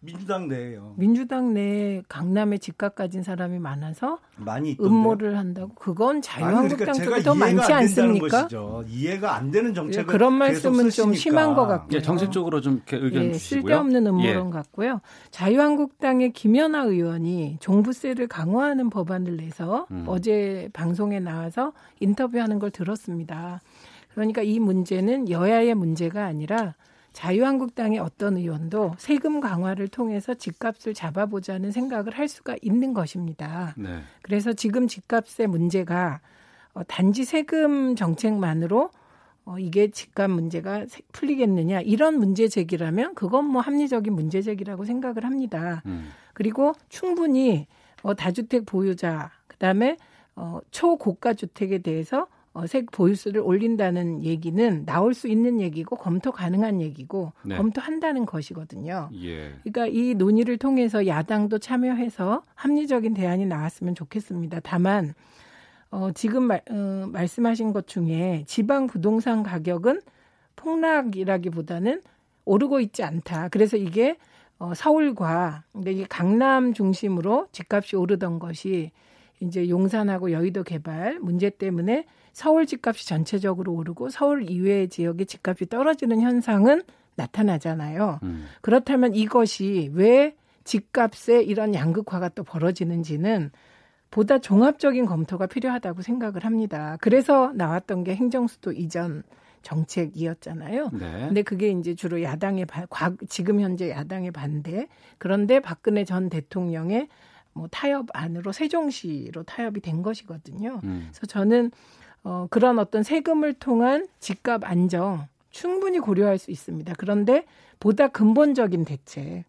M: 민주당 내에요.
L: 민주당 내에 강남에 집값 가진 사람이 많아서
M: 많이 있던데요.
L: 음모를 한다고 그건
M: 아니,
L: 자유한국당
M: 그러니까 제가
L: 쪽이 더 많지 않습니까?
M: 것이죠. 이해가 안 되는 정책을
L: 예, 그런 말씀은 좀. 심한 것 같고요.
B: 예, 정책적으로 좀 의견
L: 예,
B: 주시고요.
L: 쓸데없는 음모론
B: 예.
L: 같고요. 자유한국당의 김연아 의원이 종부세를 강화하는 법안을 내서
B: 음.
L: 어제 방송에 나와서 인터뷰하는 걸 들었습니다. 그러니까 이 문제는 여야의 문제가 아니라 자유한국당의 어떤 의원도 세금 강화를 통해서 집값을 잡아보자는 생각을 할 수가 있는 것입니다.
B: 네.
L: 그래서 지금 집값의 문제가 어, 단지 세금 정책만으로 어, 이게 집값 문제가 세- 풀리겠느냐 이런 문제 제기라면 그건 뭐 합리적인 문제 제기라고 생각을 합니다.
B: 음.
L: 그리고 충분히 어, 다주택 보유자 그다음에 어, 초고가 주택에 대해서 어, 세 보유수를 올린다는 얘기는 나올 수 있는 얘기고 검토 가능한 얘기고
B: 네.
L: 검토한다는 것이거든요.
B: 예.
L: 그러니까 이 논의를 통해서 야당도 참여해서 합리적인 대안이 나왔으면 좋겠습니다. 다만 어, 지금 말, 어, 말씀하신 것 중에 지방 부동산 가격은 폭락이라기보다는 오르고 있지 않다. 그래서 이게 어, 서울과 근데 이게 강남 중심으로 집값이 오르던 것이 이제 용산하고 여의도 개발 문제 때문에 서울 집값이 전체적으로 오르고 서울 이외의 지역의 집값이 떨어지는 현상은 나타나잖아요.
B: 음.
L: 그렇다면 이것이 왜 집값에 이런 양극화가 또 벌어지는지는 보다 종합적인 검토가 필요하다고 생각을 합니다. 그래서 나왔던 게 행정수도 이전 정책이었잖아요.
B: 네.
L: 근데 그게 이제 주로 야당의 바, 과, 지금 현재 야당의 반대. 그런데 박근혜 전 대통령의 뭐 타협 안으로 세종시로 타협이 된 것이거든요.
B: 음.
L: 그래서 저는 어, 그런 어떤 세금을 통한 집값 안정 충분히 고려할 수 있습니다. 그런데 보다 근본적인 대책,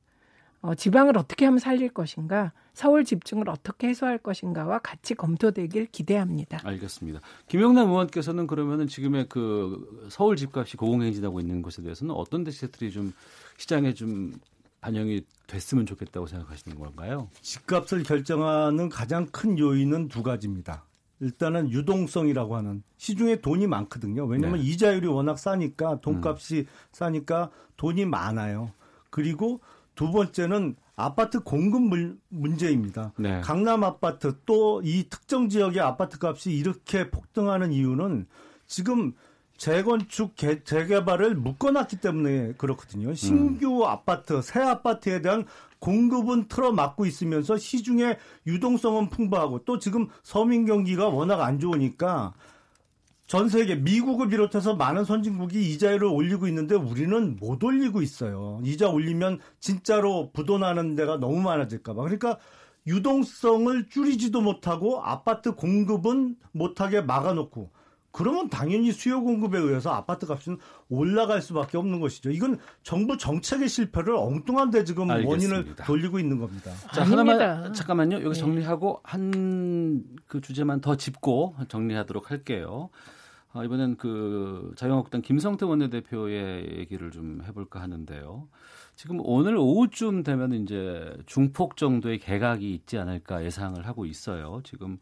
L: 어, 지방을 어떻게 하면 살릴 것인가, 서울 집중을 어떻게 해소할 것인가와 같이 검토되길 기대합니다.
B: 알겠습니다. 김영남 의원께서는 그러면은 지금의 그 서울 집값이 고공행진하고 있는 것에 대해서는 어떤 대책들이 좀 시장에 좀 반영이 됐으면 좋겠다고 생각하시는 건가요?
M: 집값을 결정하는 가장 큰 요인은 두 가지입니다. 일단은 유동성이라고 하는 시중에 돈이 많거든요. 왜냐하면
B: 네.
M: 이자율이 워낙 싸니까 돈값이 싸니까 돈이 많아요. 그리고 두 번째는 아파트 공급 물- 문제입니다.
B: 네.
M: 강남 아파트 또 이 특정 지역의 아파트 값이 이렇게 폭등하는 이유는 지금 재건축 개, 재개발을 묶어놨기 때문에 그렇거든요. 신규 아파트, 새 아파트에 대한 공급은 틀어막고 있으면서 시중에 유동성은 풍부하고 또 지금 서민 경기가 워낙 안 좋으니까 전 세계 미국을 비롯해서 많은 선진국이 이자율을 올리고 있는데 우리는 못 올리고 있어요. 이자 올리면 진짜로 부도나는 데가 너무 많아질까봐. 그러니까 유동성을 줄이지도 못하고 아파트 공급은 못하게 막아놓고 그러면 당연히 수요 공급에 의해서 아파트 값은 올라갈 수밖에 없는 것이죠. 이건 정부 정책의 실패를 엉뚱한 데 지금 원인을
B: 알겠습니다.
M: 돌리고 있는 겁니다.
B: 자, 하나만 잠깐만요. 여기 정리하고 한 그 주제만 더 짚고 정리하도록 할게요. 아, 이번엔 그 자유한국당 김성태 원내대표의 얘기를 좀 해볼까 하는데요. 지금 오늘 오후쯤 되면 이제 중폭 정도의 개각이 있지 않을까 예상을 하고 있어요. 지금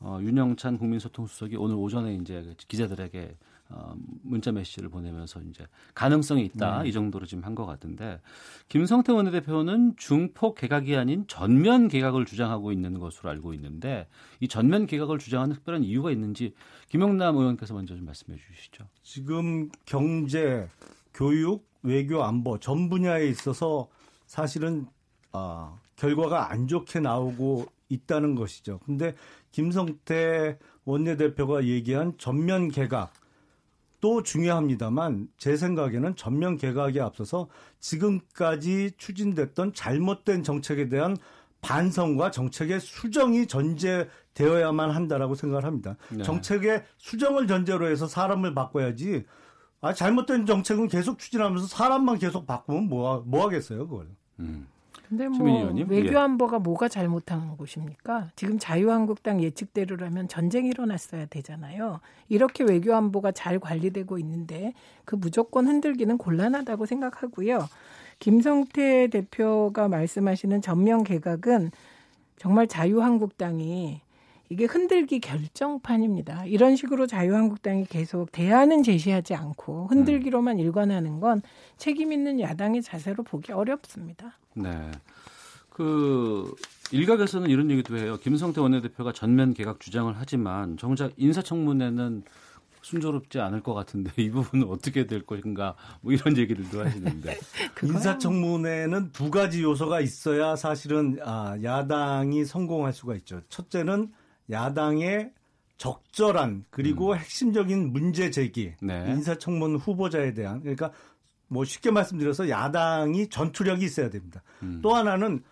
B: 어, 윤영찬 국민소통수석이 오늘 오전에 이제 기자들에게 어, 문자 메시지를 보내면서 이제 가능성이 있다
Q: 네.
B: 이 정도로 지금 한 것 같은데 김성태 원내대표는 중폭 개각이 아닌 전면 개각을 주장하고 있는 것으로 알고 있는데 이 전면 개각을 주장하는 특별한 이유가 있는지 김영남 의원께서 먼저 좀 말씀해 주시죠.
M: 지금 경제, 교육, 외교, 안보 전 분야에 있어서 사실은 아, 결과가 안 좋게 나오고 있다는 것이죠. 근데 김성태 원내대표가 얘기한 전면 개각 또 중요합니다만 제 생각에는 전면 개각에 앞서서 지금까지 추진됐던 잘못된 정책에 대한 반성과 정책의 수정이 전제되어야만 한다라고 생각을 합니다.
B: 네.
M: 정책의 수정을 전제로 해서 사람을 바꿔야지 아, 잘못된 정책은 계속 추진하면서 사람만 계속 바꾸면 뭐, 뭐 하겠어요, 그걸.
L: 근데 뭐
B: 의원님?
L: 외교
B: 예.
L: 안보가 뭐가 잘못한 곳입니까? 지금 자유한국당 예측대로라면 전쟁이 일어났어야 되잖아요. 이렇게 외교 안보가 잘 관리되고 있는데 그 무조건 흔들기는 곤란하다고 생각하고요. 김성태 대표가 말씀하시는 전면 개각은 정말 자유한국당이 이게 흔들기 결정판입니다. 이런 식으로 자유한국당이 계속 대안은 제시하지 않고 흔들기로만 일관하는 건 책임 있는 야당의 자세로 보기 어렵습니다.
B: 네. 그 일각에서는 이런 얘기도 해요. 김성태 원내대표가 전면 개각 주장을 하지만 정작 인사청문회는 순조롭지 않을 것 같은데 이 부분은 어떻게 될 것인가 뭐 이런 얘기들도 하시는데
M: 인사청문회는 두 가지 요소가 있어야 사실은 아, 야당이 성공할 수가 있죠. 첫째는 야당의 적절한 그리고 핵심적인 문제 제기,
B: 네.
M: 인사청문 후보자에 대한 그러니까 뭐 쉽게 말씀드려서 야당이 전투력이 있어야 됩니다. 또 하나는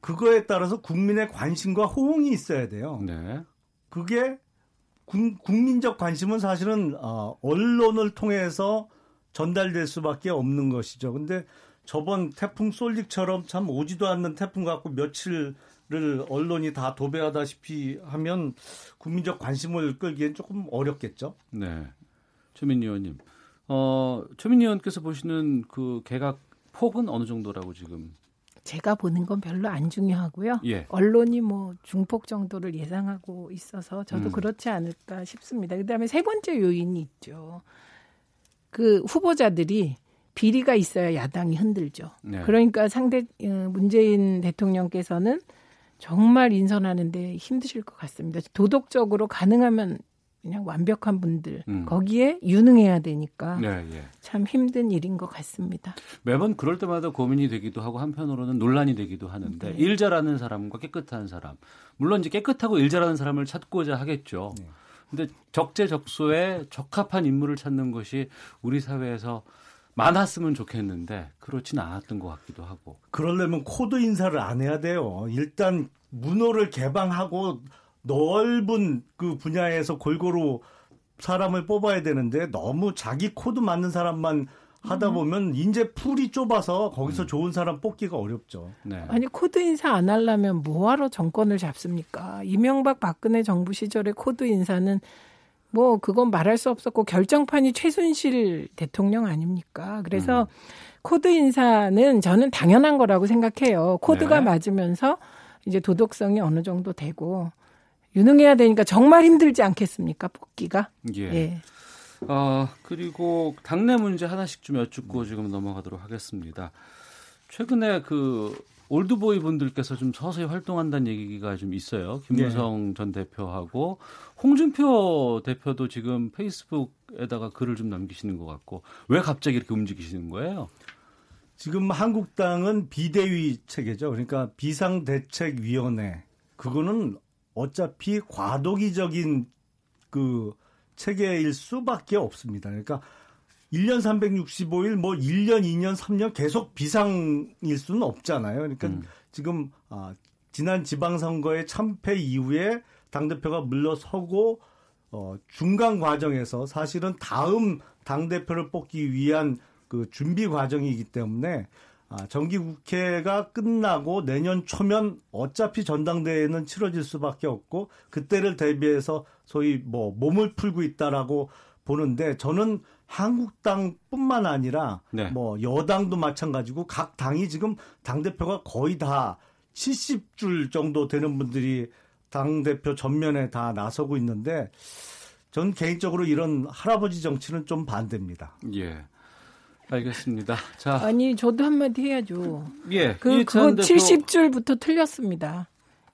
M: 그거에 따라서 국민의 관심과 호응이 있어야 돼요.
B: 네.
M: 그게 국- 국민적 관심은 사실은 어, 언론을 통해서 전달될 수밖에 없는 것이죠. 근데 저번 태풍 솔릭처럼 참 오지도 않는 태풍 갖고 며칠 을 언론이 다 도배하다시피 하면 국민적 관심을 끌기엔 조금 어렵겠죠.
B: 네. 최민희 의원님. 어, 최민희 의원께서 보시는 그 개각 폭은 어느 정도라고 지금
L: 제가 보는 건 별로 안 중요하고요.
B: 예.
L: 언론이 뭐 중폭 정도를 예상하고 있어서 저도
B: 음.
L: 그렇지 않을까 싶습니다. 그다음에 세 번째 요인이 있죠. 그 후보자들이 비리가 있어야 야당이 흔들죠.
B: 네.
L: 그러니까 상대 어, 문재인 대통령께서는 정말 인선하는데 힘드실 것 같습니다. 도덕적으로 가능하면 그냥 완벽한 분들
B: 음.
L: 거기에 유능해야 되니까
B: 네, 예.
L: 참 힘든 일인 것 같습니다.
B: 매번 그럴 때마다 고민이 되기도 하고 한편으로는 논란이 되기도 하는데
L: 네.
B: 일 잘하는 사람과 깨끗한 사람 물론 이제 깨끗하고 일 잘하는 사람을 찾고자 하겠죠. 근데 적재적소에 적합한 인물을 찾는 것이 우리 사회에서 많았으면 좋겠는데 그렇지는 않았던 것 같기도 하고.
M: 그러려면 코드 인사를 안 해야 돼요. 일단 문호를 개방하고 넓은 그 분야에서 골고루 사람을 뽑아야 되는데 너무 자기 코드 맞는 사람만 하다 보면 인재 풀이 좁아서 거기서 좋은 사람 뽑기가 어렵죠.
B: 네.
L: 아니 코드 인사 안 하려면 뭐하러 정권을 잡습니까? 이명박 박근혜 정부 시절의 코드 인사는 뭐 그건 말할 수 없었고 결정판이 최순실 대통령 아닙니까? 그래서 코드 인사는 저는 당연한 거라고 생각해요. 코드가
B: 네.
L: 맞으면서 이제 도덕성이 어느 정도 되고 유능해야 되니까 정말 힘들지 않겠습니까? 뽑기가.
B: 예.
L: 예.
B: 어, 그리고 당내 문제 하나씩 좀 여쭙고 지금 넘어가도록 하겠습니다. 최근에 그 올드보이 분들께서 좀 서서히 활동한다는 얘기가 좀 있어요. 김무성 전 대표하고 홍준표 대표도 지금 페이스북에다가 글을 좀 남기시는 것 같고 왜 갑자기 이렇게 움직이시는 거예요?
M: 지금 한국당은 비대위 체계죠. 그러니까 비상대책위원회. 그거는 어차피 과도기적인 그 체계일 수밖에 없습니다. 그러니까 1년 365일 뭐 1년, 2년, 3년 계속 비상일 수는 없잖아요. 그러니까 지금 아, 지난 지방선거의 참패 이후에 당대표가 물러서고 어, 중간 과정에서 사실은 다음 당대표를 뽑기 위한 그 준비 과정이기 때문에 아, 정기국회가 끝나고 내년 초면 어차피 전당대회는 치러질 수밖에 없고 그때를 대비해서 소위 뭐 몸을 풀고 있다라고 보는데 저는 한국당뿐만 아니라
B: 네.
M: 뭐 여당도 마찬가지고 각 당이 지금 당 대표가 거의 다 70줄 정도 되는 분들이 당 대표 전면에 다 나서고 있는데 전 개인적으로 이런 할아버지 정치는 좀 반대입니다.
B: 예. 알겠습니다. 자,
L: 아니 저도 한마디 해야죠.
B: 예.
L: 그 그거
B: 대표-
L: 70줄부터 틀렸습니다.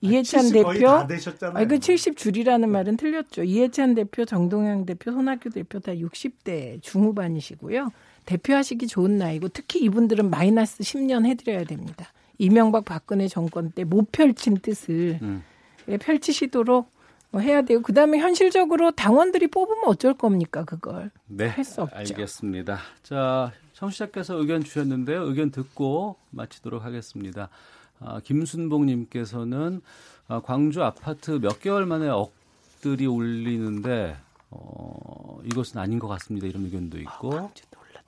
L: 이해찬
M: 70 거의
L: 대표
M: 다 되셨잖아요.
L: 아니 그 70 줄이라는 말은 틀렸죠. 이해찬 대표, 정동영 대표, 손학규 대표 다 60대 중후반이시고요. 대표하시기 좋은 나이고 특히 이분들은 마이너스 10년 해드려야 됩니다. 이명박 박근혜 정권 때 못 펼친 뜻을
B: 음.
L: 예, 펼치시도록 뭐 해야 되고 그다음에 현실적으로 당원들이 뽑으면 어쩔 겁니까 그걸
B: 네,
L: 할수 없죠.
B: 알겠습니다. 자, 청취자께서 의견 주셨는데요. 의견 듣고 마치도록 하겠습니다. 아, 김순봉님께서는 아, 광주 아파트 몇 개월 만에 억들이 올리는데 어, 이것은 아닌 것 같습니다. 이런 의견도 있고.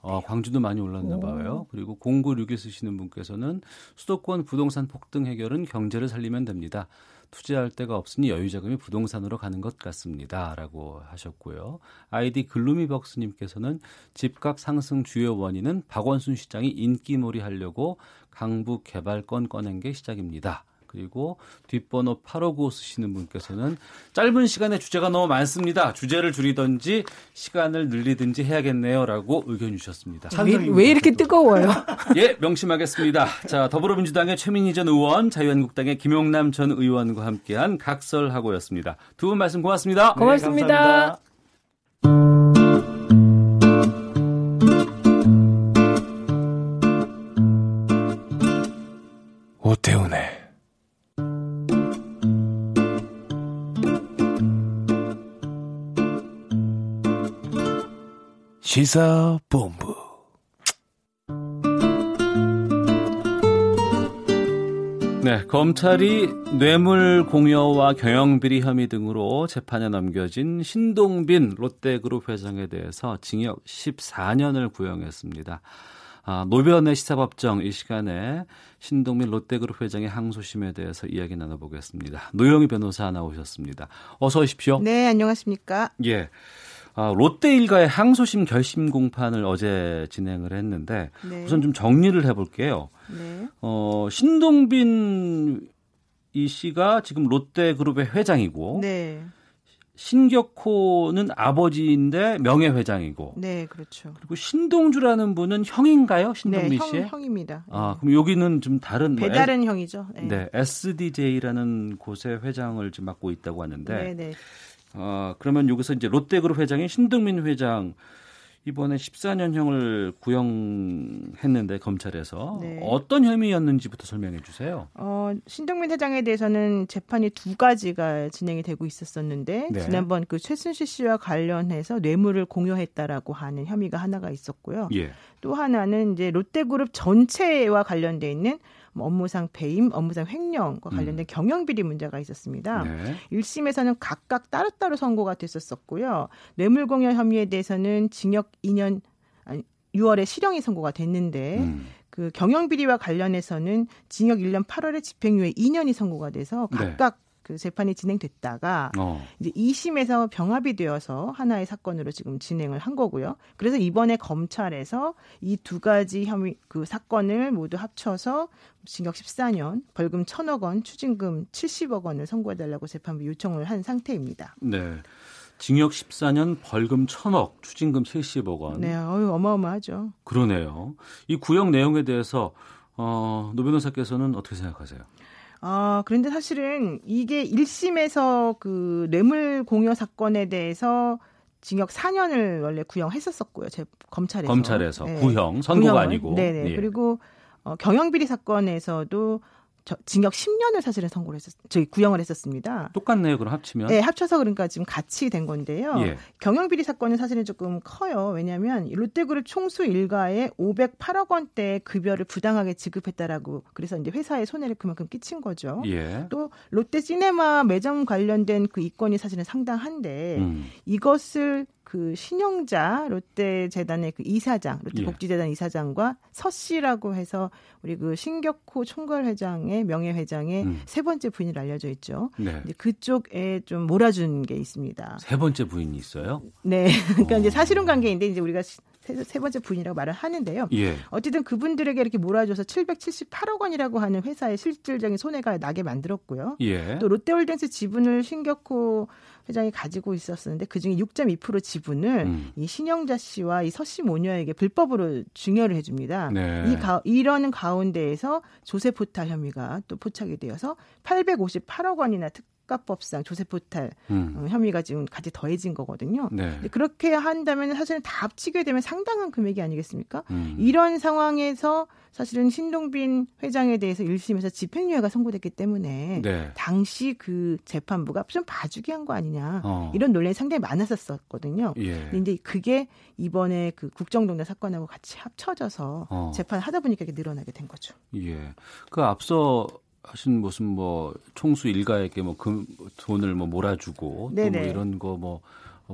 B: 어, 광주도 많이 올랐나 봐요. 그리고 0961 쓰시는 분께서는 수도권 부동산 폭등 해결은 경제를 살리면 됩니다. 투자할 데가 없으니 여유 자금이 부동산으로 가는 것 같습니다. 라고 하셨고요. 아이디 글루미벅스님께서는 집값 상승 주요 원인은 박원순 시장이 인기몰이 하려고 강북 개발권 꺼낸 게 시작입니다. 그리고 뒷번호 859 쓰시는 분께서는 짧은 시간에 주제가 너무 많습니다. 주제를 줄이든지 시간을 늘리든지 해야겠네요. 라고 의견 주셨습니다.
L: 왜, 왜 이렇게 뜨거워요?
B: 예, 명심하겠습니다. 자, 더불어민주당의 최민희 전 의원, 자유한국당의 김용남 전 의원과 함께한 각설하고였습니다. 두 분 말씀 고맙습니다.
L: 네, 고맙습니다.
O: 오 시사본부
B: 네, 검찰이 뇌물 공여와 경영비리 혐의 등으로 재판에 넘겨진 신동빈 롯데그룹 회장에 대해서 징역 14년을 구형했습니다. 아, 노변의 시사법정 이 시간에 신동민 롯데그룹 회장의 항소심에 대해서 이야기 나눠보겠습니다. 노영희 변호사 나오셨습니다. 어서 오십시오.
Q: 네, 안녕하십니까.
B: 예. 아, 롯데 일가의 항소심 결심 공판을 어제 진행을 했는데
Q: 네.
B: 우선 좀 정리를 해볼게요.
Q: 네.
B: 어, 신동빈 이 씨가 지금 롯데그룹의 회장이고
Q: 네.
B: 신격호는 아버지인데 명예 회장이고
Q: 네, 그렇죠.
B: 그리고 신동주라는 분은 형인가요?
Q: 네,
B: 신동민
Q: 형? 형입니다.
B: 아, 그럼 여기는 좀 다른 뭐
Q: 배다른
B: S-
Q: 형이죠. 네.
B: 네, SDJ라는 곳의 회장을 지금 맡고 있다고 하는데
Q: 네, 네.
B: 어, 그러면 여기서 이제 롯데그룹 회장인 신동민 회장 이번에 14년형을 구형했는데 검찰에서
Q: 네.
B: 어떤 혐의였는지부터 설명해 주세요.
Q: 어, 신동민 회장에 대해서는 재판이 두 가지가 진행이 되고 있었었는데
B: 네.
Q: 지난번 그 최순실 씨와 관련해서 뇌물을 공여했다라고 하는 혐의가 하나가 있었고요.
B: 예.
Q: 또 하나는 이제 롯데그룹 전체와 관련돼 있는 뭐 업무상 배임, 업무상 횡령과 관련된 경영 비리 문제가 있었습니다.
B: 네.
Q: 1심에서는 각각 따로따로 선고가 됐었었고요. 뇌물 공여 혐의에 대해서는 징역 2년 아니 6월에 실형이 선고가 됐는데
B: 음.
Q: 그 경영 비리와 관련해서는 징역 1년 8월에 집행유예 2년이 선고가 돼서
B: 네.
Q: 각각 그 재판이 진행됐다가
B: 어.
Q: 이제 2심에서 병합이 되어서 하나의 사건으로 지금 진행을 한 거고요. 그래서 이번에 검찰에서 이 두 가지 혐의 그 사건을 모두 합쳐서 징역 14년, 벌금 1천억 원, 추징금 70억 원을 선고해 달라고 재판부 요청을 한 상태입니다.
B: 네. 징역 14년, 벌금 1천억, 추징금 70억 원.
Q: 네, 어유 어마어마하죠.
B: 그러네요. 이 구형 내용에 대해서 어, 노 변호사께서는 어떻게 생각하세요?
Q: 아, 그런데 사실은 이게 1심에서 그 뇌물 공여 사건에 대해서 징역 4년을 원래 구형했었었고요. 제 검찰에서.
B: 검찰에서 구형, 선고가
Q: 구형을.
B: 아니고.
Q: 네네.
B: 예.
Q: 그리고 어, 경영비리 사건에서도 저, 징역 10년을 사실은 선고를 했었, 저희 구형을 했었습니다.
B: 똑같네요. 그럼 합치면.
Q: 네, 합쳐서 그러니까 지금 같이 된 건데요.
B: 예.
Q: 경영비리 사건은 사실은 조금 커요. 왜냐하면 롯데그룹 총수 일가에 508억 원대 급여를 부당하게 지급했다라고 그래서 이제 회사에 손해를 그만큼 끼친 거죠.
B: 예.
Q: 또 롯데 시네마 매점 관련된 그 이권이 사실은 상당한데
B: 음.
Q: 이것을 그 신영자 롯데 재단의 그 이사장,
B: 예.
Q: 롯데 복지재단 이사장과 서 씨라고 해서 우리 그 신격호 총괄 회장의 명예 회장의
B: 음.
Q: 세 번째 부인을 알려져 있죠.
B: 네.
Q: 이제 그쪽에 좀 몰아준 게 있습니다.
B: 세 번째 부인이 있어요?
Q: 네, 그러니까
B: 어.
Q: 이제 사실혼 관계인데 이제 우리가 세, 세 번째 부인이라고 말을 하는데요.
B: 예.
Q: 어쨌든 그분들에게 이렇게 몰아줘서 778억 원이라고 하는 회사의 실질적인 손해가 나게 만들었고요.
B: 예.
Q: 또 롯데홀딩스 지분을 신격호 회장이 가지고 있었었는데 그중에 6.2% 지분을
B: 음.
Q: 이 신영자 씨와 이 서씨 모녀에게 불법으로 증여를 해줍니다.
B: 네.
Q: 이 가, 이러는 가운데에서 조세 포탈 혐의가 또 포착이 되어서 858억 원이나 특 가법상 조세 포탈
B: 음.
Q: 어, 혐의가 지금 같이 더해진 거거든요.
B: 네.
Q: 근데 그렇게 한다면 사실은 다 합치게 되면 상당한 금액이 아니겠습니까?
B: 음.
Q: 이런 상황에서 사실은 신동빈 회장에 대해서 1심에서 집행유예가 선고됐기 때문에
B: 네.
Q: 당시 그 재판부가 좀 봐주기 한 거 아니냐
B: 어.
Q: 이런 논란이 상당히 많았었거든요.
B: 예.
Q: 근데 그게 이번에 그 국정농단 사건하고 같이 합쳐져서
B: 어.
Q: 재판을 하다 보니까 이게 늘어나게 된 거죠.
B: 예. 그 앞서 하신 무슨 뭐 총수 일가에게 뭐 금, 돈을 뭐 몰아주고 또 뭐. 이런 거 뭐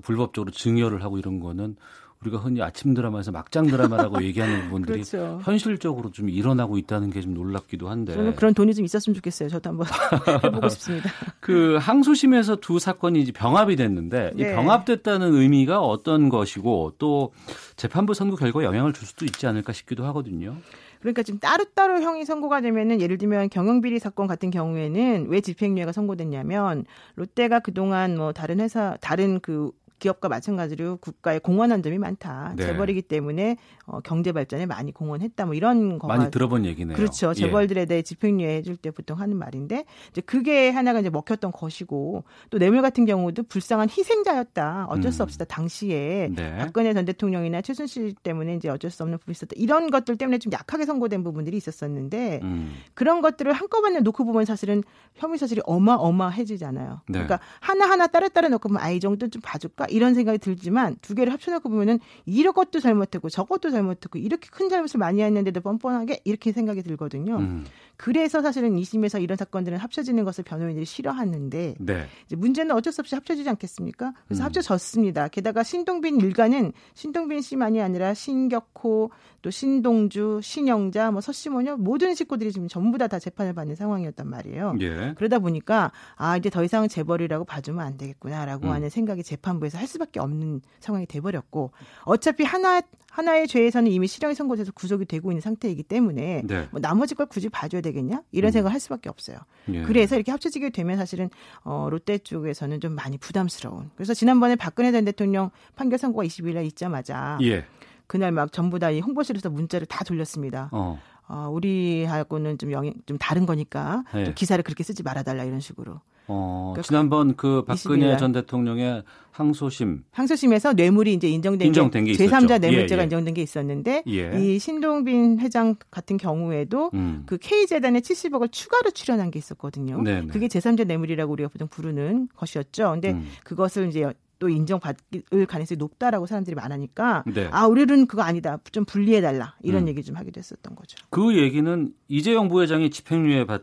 B: 불법적으로 증여를 하고 이런 거는 우리가 흔히 아침 드라마에서 막장 드라마라고 얘기하는 부분들이
Q: 그렇죠.
B: 현실적으로 좀 일어나고 있다는 게 좀 놀랍기도 한데.
Q: 저는 그런 돈이 좀 있었으면 좋겠어요. 저도 한번 해보고 싶습니다.
B: 그 항소심에서 두 사건이 이제 병합이 됐는데 이
Q: 네.
B: 병합됐다는 의미가 어떤 것이고 또 재판부 선고 결과에 영향을 줄 수도 있지 않을까 싶기도 하거든요.
Q: 그러니까 지금 따로따로 형이 선고가 되면은 예를 들면 경영비리 사건 같은 경우에는 왜 집행유예가 선고됐냐면 롯데가 그동안 뭐 다른 회사 다른 그 기업과 마찬가지로 국가에 공헌한 점이 많다.
B: 네.
Q: 재벌이기 때문에 어, 경제 발전에 많이 공헌했다. 뭐 이런 거가
B: 많이 들어본 얘기네요.
Q: 그렇죠.
B: 예.
Q: 재벌들에 대해 집행유예 해줄 때 보통 하는 말인데 이제 그게 하나가 이제 먹혔던 것이고 또 뇌물 같은 경우도 불쌍한 희생자였다. 어쩔 수
B: 음.
Q: 없었다. 당시에
B: 네.
Q: 박근혜 전 대통령이나 최순실 때문에 이제 어쩔 수 없는 부분이 있었다. 이런 것들 때문에 좀 약하게 선고된 부분들이 있었었는데
B: 음.
Q: 그런 것들을 한꺼번에 놓고 보면 사실은 혐의 사실이 어마어마해지잖아요.
B: 네.
Q: 그러니까 하나 하나 따로 따로 놓고 보면 아, 이 정도는 좀 봐줄까? 이런 생각이 들지만 두 개를 합쳐놓고 보면은 이것도 잘못했고 저것도 잘못했고 이렇게 큰 잘못을 많이 했는데도 뻔뻔하게 이렇게 생각이 들거든요.
B: 음.
Q: 그래서 사실은 2심에서 이런 사건들은 합쳐지는 것을 변호인들이 싫어하는데
B: 네.
Q: 이제 문제는 어쩔 수 없이 합쳐지지 않겠습니까? 그래서
B: 음.
Q: 합쳐졌습니다. 게다가 신동빈 일가는 신동빈 씨만이 아니라 신격호, 또 신동주, 신영자, 뭐 서시모녀 모든 식구들이 지금 전부 다 다 재판을 받는 상황이었단 말이에요.
B: 예.
Q: 그러다 보니까 아 이제 더 이상 재벌이라고 봐주면 안 되겠구나라고
B: 음.
Q: 하는 생각이 재판부에서 할 수밖에 없는 상황이 돼버렸고 어차피 하나 하나의 죄에서는 이미 실형이 선고돼서 구속이 되고 있는 상태이기 때문에
B: 네.
Q: 뭐 나머지 걸 굳이 봐줘야 되겠냐 이런
B: 음.
Q: 생각을 할 수밖에 없어요.
B: 예.
Q: 그래서 이렇게 합쳐지게 되면 사실은 어, 롯데 쪽에서는 좀 많이 부담스러운. 그래서 지난번에 박근혜 전 대통령 판결 선고가 20일 날 있자마자
B: 예.
Q: 그날 막 전부 다 이 홍보실에서 문자를 다 돌렸습니다.
B: 어.
Q: 어, 우리하고는 좀 영향 좀 다른 거니까
B: 네.
Q: 좀 기사를 그렇게 쓰지 말아달라 이런 식으로.
B: 어,
Q: 그러니까
B: 지난번 그 박근혜
Q: 20일 날.
B: 전 대통령의 항소심
Q: 항소심에서 뇌물이 이제 인정된
B: 인정된
Q: 게게
B: 있었죠.
Q: 제3자 뇌물죄가
B: 예, 예.
Q: 인정된 게 있었는데
B: 예.
Q: 이 신동빈 회장 같은 경우에도
B: 음.
Q: 그 K재단에 70억을 추가로 출연한 게 있었거든요.
B: 네네.
Q: 그게 제3자 뇌물이라고 우리가 보통 부르는 것이었죠. 근데
B: 음.
Q: 그것을 이제 또 인정받을 가능성이 높다라고 사람들이 말하니까
B: 네.
Q: 아 우리는 그거 아니다 좀 분리해 달라 이런
B: 음.
Q: 얘기 좀 하기도 했었던 거죠.
B: 그 얘기는 이재용 부회장이 집행유예 받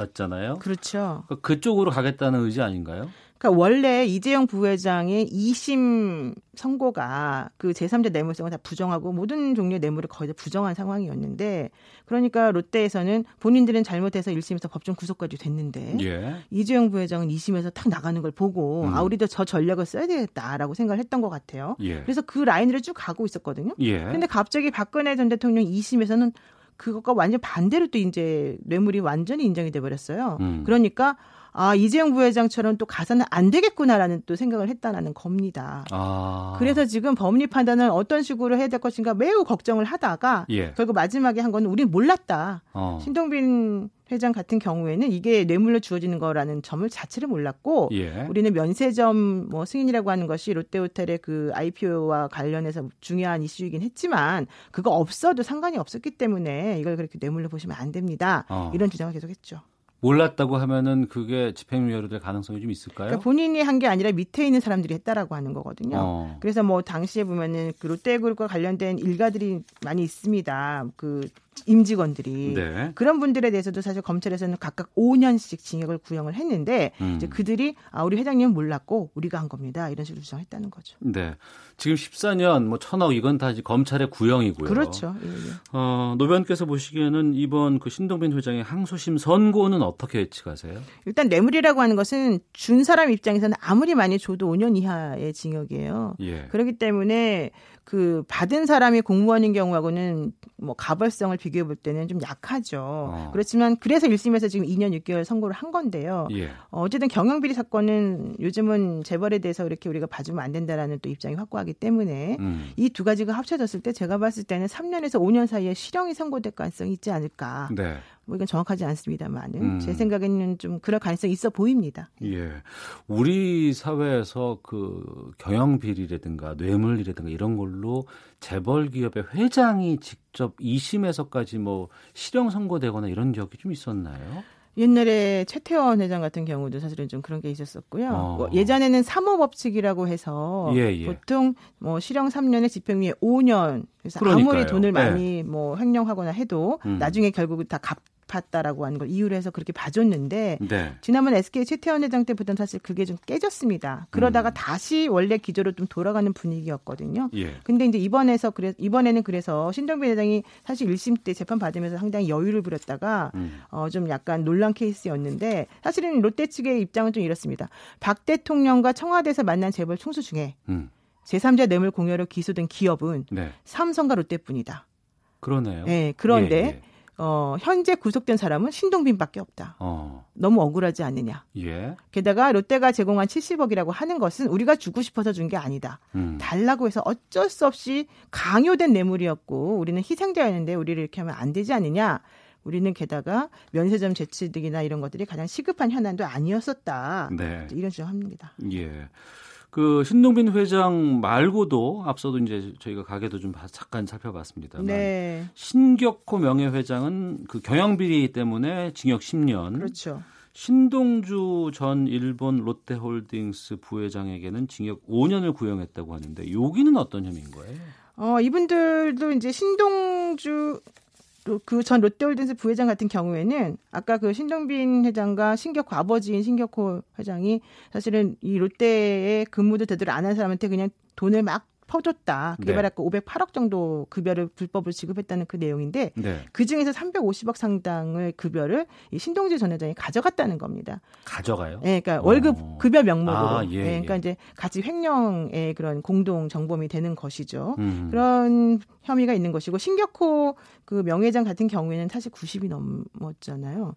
B: 았잖아요.
Q: 그렇죠.
B: 그러니까 그쪽으로 가겠다는 의지 아닌가요?
Q: 그러니까 원래 이재용 부회장의 2심 선고가 그 제3자 뇌물성을 다 부정하고 모든 종류의 뇌물을 거의 다 부정한 상황이었는데 그러니까 롯데에서는 본인들은 잘못해서 1심에서 법정 구속까지 됐는데
B: 예.
Q: 이재용 부회장은 2심에서 탁 나가는 걸 보고
B: 음.
Q: 아 우리도 저 전략을 써야 되겠다라고 생각을 했던 것 같아요.
B: 예.
Q: 그래서 그 라인으로 쭉 가고 있었거든요.
B: 예.
Q: 근데 갑자기 박근혜 전 대통령 2심에서는 그것과 완전 반대로 또 이제 뇌물이 완전히 인정이 돼 버렸어요.
B: 음.
Q: 그러니까 아 이재용 부회장처럼 또 가서는 안 되겠구나라는 또 생각을 했다라는 겁니다.
B: 아.
Q: 그래서 지금 법리 판단을 어떤 식으로 해야 될 것인가 매우 걱정을 하다가
B: 예.
Q: 결국 마지막에 한 거는 우린 몰랐다.
B: 어.
Q: 신동빈 회장 같은 경우에는 이게 뇌물로 주어지는 거라는 점을 자체를 몰랐고
B: 예.
Q: 우리는 면세점 뭐 승인이라고 하는 것이 롯데호텔의 그 IPO와 관련해서 중요한 이슈이긴 했지만 그거 없어도 상관이 없었기 때문에 이걸 그렇게 뇌물로 보시면 안 됩니다.
B: 어.
Q: 이런 주장을 계속했죠.
B: 몰랐다고 하면은 그게 집행유예로 될 가능성이 좀 있을까요?
Q: 그러니까 본인이 한 게 아니라 밑에 있는 사람들이 했다라고 하는 거거든요.
B: 어.
Q: 그래서 뭐 당시에 보면은 그 롯데그룹과 관련된 일가들이 많이 있습니다. 그 임직원들이
B: 네.
Q: 그런 분들에 대해서도 사실 검찰에서는 각각 5년씩 징역을 구형을 했는데
B: 음.
Q: 이제 그들이 아 우리 회장님은 몰랐고 우리가 한 겁니다. 이런 식으로 주장했다는 거죠.
B: 네. 지금 14년 뭐 천억 이건 다 이제 검찰의 구형이고요.
Q: 그렇죠. 예, 예.
B: 어, 노 변께서 보시기에는 이번 그 신동빈 회장의 항소심 선고는 어떻게 예측하세요?
Q: 일단 뇌물이라고 하는 것은 준 사람 입장에서는 아무리 많이 줘도 5년 이하의 징역이에요.
B: 예.
Q: 그렇기 때문에 그 받은 사람이 공무원인 경우하고는 뭐 가벌성을 비교해 볼 때는 좀 약하죠.
B: 어.
Q: 그렇지만 그래서 1심에서 지금 2년 6개월 선고를 한 건데요.
B: 예.
Q: 어, 어쨌든 경영비리 사건은 요즘은 재벌에 대해서 이렇게 우리가 봐주면 안 된다라는 또 입장이 확고하기 때문에
B: 음.
Q: 이두 가지가 합쳐졌을 때 제가 봤을 때는 3년에서 5년 사이에 실형이 선고될 가능성이 있지 않을까.
B: 네.
Q: 뭐 이건 정확하지 않습니다만은
B: 음.
Q: 제 생각에는 좀 그럴 가능성이 있어 보입니다.
B: 예. 우리 사회에서 그 경영 비리라든가 뇌물이라든가 이런 걸로 재벌 기업의 회장이 직접 2심에서까지 뭐 실형 선고되거나 이런 적이 좀 있었나요?
Q: 옛날에 최태원 회장 같은 경우도 사실은 좀 그런 게 있었었고요.
B: 어.
Q: 뭐 예전에는 사모법칙이라고 해서
B: 예, 예.
Q: 보통 뭐 실형 3년에 집행유예 5년 그래서
B: 그러니까요.
Q: 아무리 돈을
B: 네.
Q: 많이 뭐 횡령하거나 해도
B: 음.
Q: 나중에 결국 다갚 았다라고 하는 걸 이유로 해서 그렇게 봐줬는데
B: 네.
Q: 지난번 SK 최태원 회장 때부터는 사실 그게 좀 깨졌습니다. 그러다가 다시 원래 기조로 좀 돌아가는 분위기였거든요.
B: 예.
Q: 근데 이제 이번에서 그래 이번에는 그래서 신동빈 회장이 사실 1심 때 재판 받으면서 상당히 여유를 부렸다가
B: 음.
Q: 어좀 약간 논란 케이스였는데 사실은 롯데 측의 입장은 좀 이렇습니다. 박 대통령과 청와대에서 만난 재벌 총수 중에
B: 음.
Q: 제3자 뇌물 공여로 기소된 기업은
B: 네.
Q: 삼성과 롯데뿐이다.
B: 그러네요.
Q: 네, 그런데
B: 예, 예.
Q: 어, 현재 구속된 사람은 신동빈밖에 없다.
B: 어.
Q: 너무 억울하지 않느냐.
B: 예.
Q: 게다가 롯데가 제공한 70억이라고 하는 것은 우리가 주고 싶어서 준 게 아니다.
B: 음.
Q: 달라고 해서 어쩔 수 없이 강요된 뇌물이었고 우리는 희생자였는데 우리를 이렇게 하면 안 되지 않느냐. 우리는 게다가 면세점 재취득이나 이런 것들이 가장 시급한 현안도 아니었었다.
B: 네.
Q: 이런 주장합니다.
B: 예. 그 신동빈 회장 말고도 앞서도 이제 저희가 가게도 좀 봐- 잠깐 살펴봤습니다만
Q: 네.
B: 신격호 명예회장은 그 경영 비리 때문에 징역 10년.
Q: 그렇죠.
B: 신동주 전 일본 롯데홀딩스 부회장에게는 징역 5년을 구형했다고 하는데 여기는 어떤 혐의인 거예요?
Q: 어, 이분들도 이제 신동주 그전 롯데홀딩스 부회장 같은 경우에는 아까 그 신동빈 회장과 신격호 아버지인 신격호 회장이 사실은 이 롯데에 근무도 제대로 안 한 사람한테 그냥 돈을 막 퍼줬다.
B: 네.
Q: 개발학과 508억 정도 급여를 불법으로 지급했다는 그 내용인데
B: 네.
Q: 그 중에서 350억 상당의 급여를 이 신동주 전 회장이 가져갔다는 겁니다.
B: 가져가요?
Q: 네, 그러니까 월급 급여 명목으로.
B: 아, 예,
Q: 네, 그러니까
B: 예.
Q: 이제 같이 횡령의 그런 공동 정범이 되는 것이죠.
B: 음.
Q: 그런 혐의가 있는 것이고 신격호 그 명예장 같은 경우에는 사실 90이 넘었잖아요.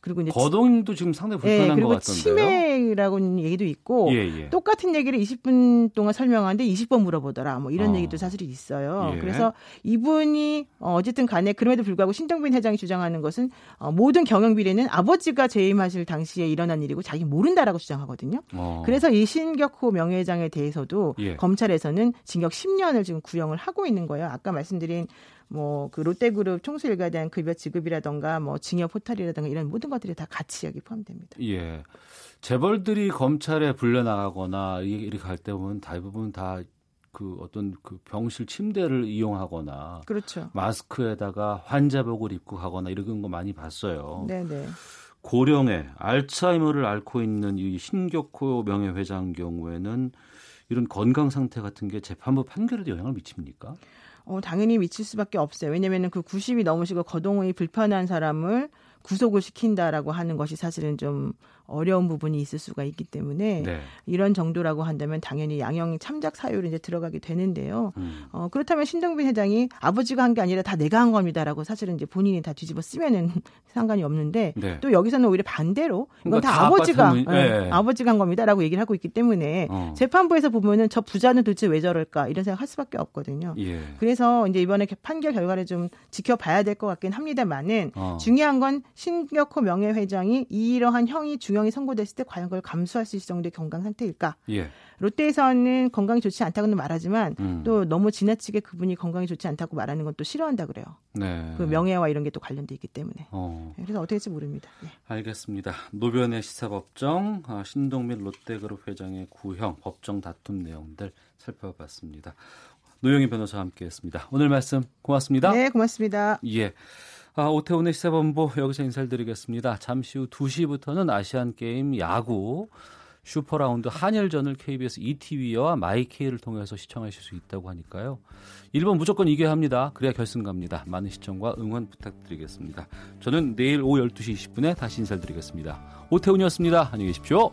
Q: 그리고 이제
B: 거동도 지금 상당히 불편한
Q: 예,
B: 것
Q: 그리고
B: 같던데요.
Q: 치매라고는 얘기도 있고
B: 예, 예.
Q: 똑같은 얘기를 20분 동안 설명하는데 20번 물어보더라. 뭐 이런
B: 어.
Q: 얘기도 사실 있어요.
B: 예.
Q: 그래서 이분이 어, 어쨌든 간에 그럼에도 불구하고 신동빈 회장이 주장하는 것은 어, 모든 경영 비리는 아버지가 재임하실 당시에 일어난 일이고 자기 모른다라고 주장하거든요.
B: 어.
Q: 그래서 이 신격호 명예회장에 대해서도
B: 예.
Q: 검찰에서는 징역 10년을 지금 구형을 하고 있는 거예요. 아까 말씀드린 뭐 그 롯데그룹 총수 일가에 대한 급여 지급이라던가 뭐 징역 포탈이라던가 이런 모든 것들이 다 같이 여기 포함됩니다.
B: 예. 재벌들이 검찰에 불려 나가거나 이렇게 갈 때 보면 대부분 다 그 어떤 그 병실 침대를 이용하거나
Q: 그렇죠.
B: 마스크에다가 환자복을 입고 가거나 이런 거 많이 봤어요.
Q: 네, 네.
B: 고령에 알츠하이머를 앓고 있는 이 신격호 명예회장 경우에는 이런 건강 상태 같은 게 재판부 판결에도 영향을 미칩니까?
Q: 어, 당연히 미칠 수밖에 없어요. 왜냐면은 그 90이 넘으시고 거동이 불편한 사람을 구속을 시킨다라고 하는 것이 사실은 좀 어려운 부분이 있을 수가 있기 때문에
B: 네.
Q: 이런 정도라고 한다면 당연히 양형 참작 사유로 이제 들어가게 되는데요.
B: 음.
Q: 어, 그렇다면 신동빈 회장이 아버지가 한 게 아니라 다 내가 한 겁니다라고 사실은 이제 본인이 다 뒤집어 쓰면은 상관이 없는데
B: 네.
Q: 또 여기서는 오히려 반대로 이건
B: 그러니까
Q: 다
B: 다
Q: 아버지가
B: 아빠 때문이-
Q: 예,
B: 예.
Q: 아버지가 한 겁니다라고 얘기를 하고 있기 때문에
B: 어.
Q: 재판부에서 보면은 저 부자는 도대체 왜 저럴까 이런 생각 할 수밖에 없거든요.
B: 예.
Q: 그래서 이제 이번에 판결 결과를 좀 지켜봐야 될 것 같긴 합니다만은
B: 어.
Q: 중요한 건 신격호 명예회장이 이러한 형이 중 형이 선고됐을 때 과연 그걸 감수할 수 있을 정도의 건강 상태일까?
B: 예.
Q: 롯데에서는 건강이 좋지 않다고는 말하지만
B: 음.
Q: 또 너무 지나치게 그분이 건강이 좋지 않다고 말하는 건 또 싫어한다 그래요.
B: 네.
Q: 그 명예와 이런 게 또 관련돼 있기 때문에.
B: 어.
Q: 그래서 어떻게 될지 모릅니다. 예.
B: 알겠습니다. 노변의 시사법정 아, 신동민 롯데그룹 회장의 구형 법정 다툼 내용들 살펴봤습니다. 노영희 변호사와 함께했습니다. 오늘 말씀 고맙습니다.
Q: 네, 고맙습니다.
B: 예. 아, 오태훈의 시사본부 여기서 인사를 드리겠습니다. 잠시 후 2시부터는 아시안 게임 야구 슈퍼라운드 한일전을 KBS 2TV와 마이케이를 통해서 시청하실 수 있다고 하니까요. 1번 무조건 이겨야 합니다. 그래야 결승 갑니다. 많은 시청과 응원 부탁드리겠습니다. 저는 내일 오후 12시 20분에 다시 인사를 드리겠습니다. 오태훈이었습니다. 안녕히 계십시오.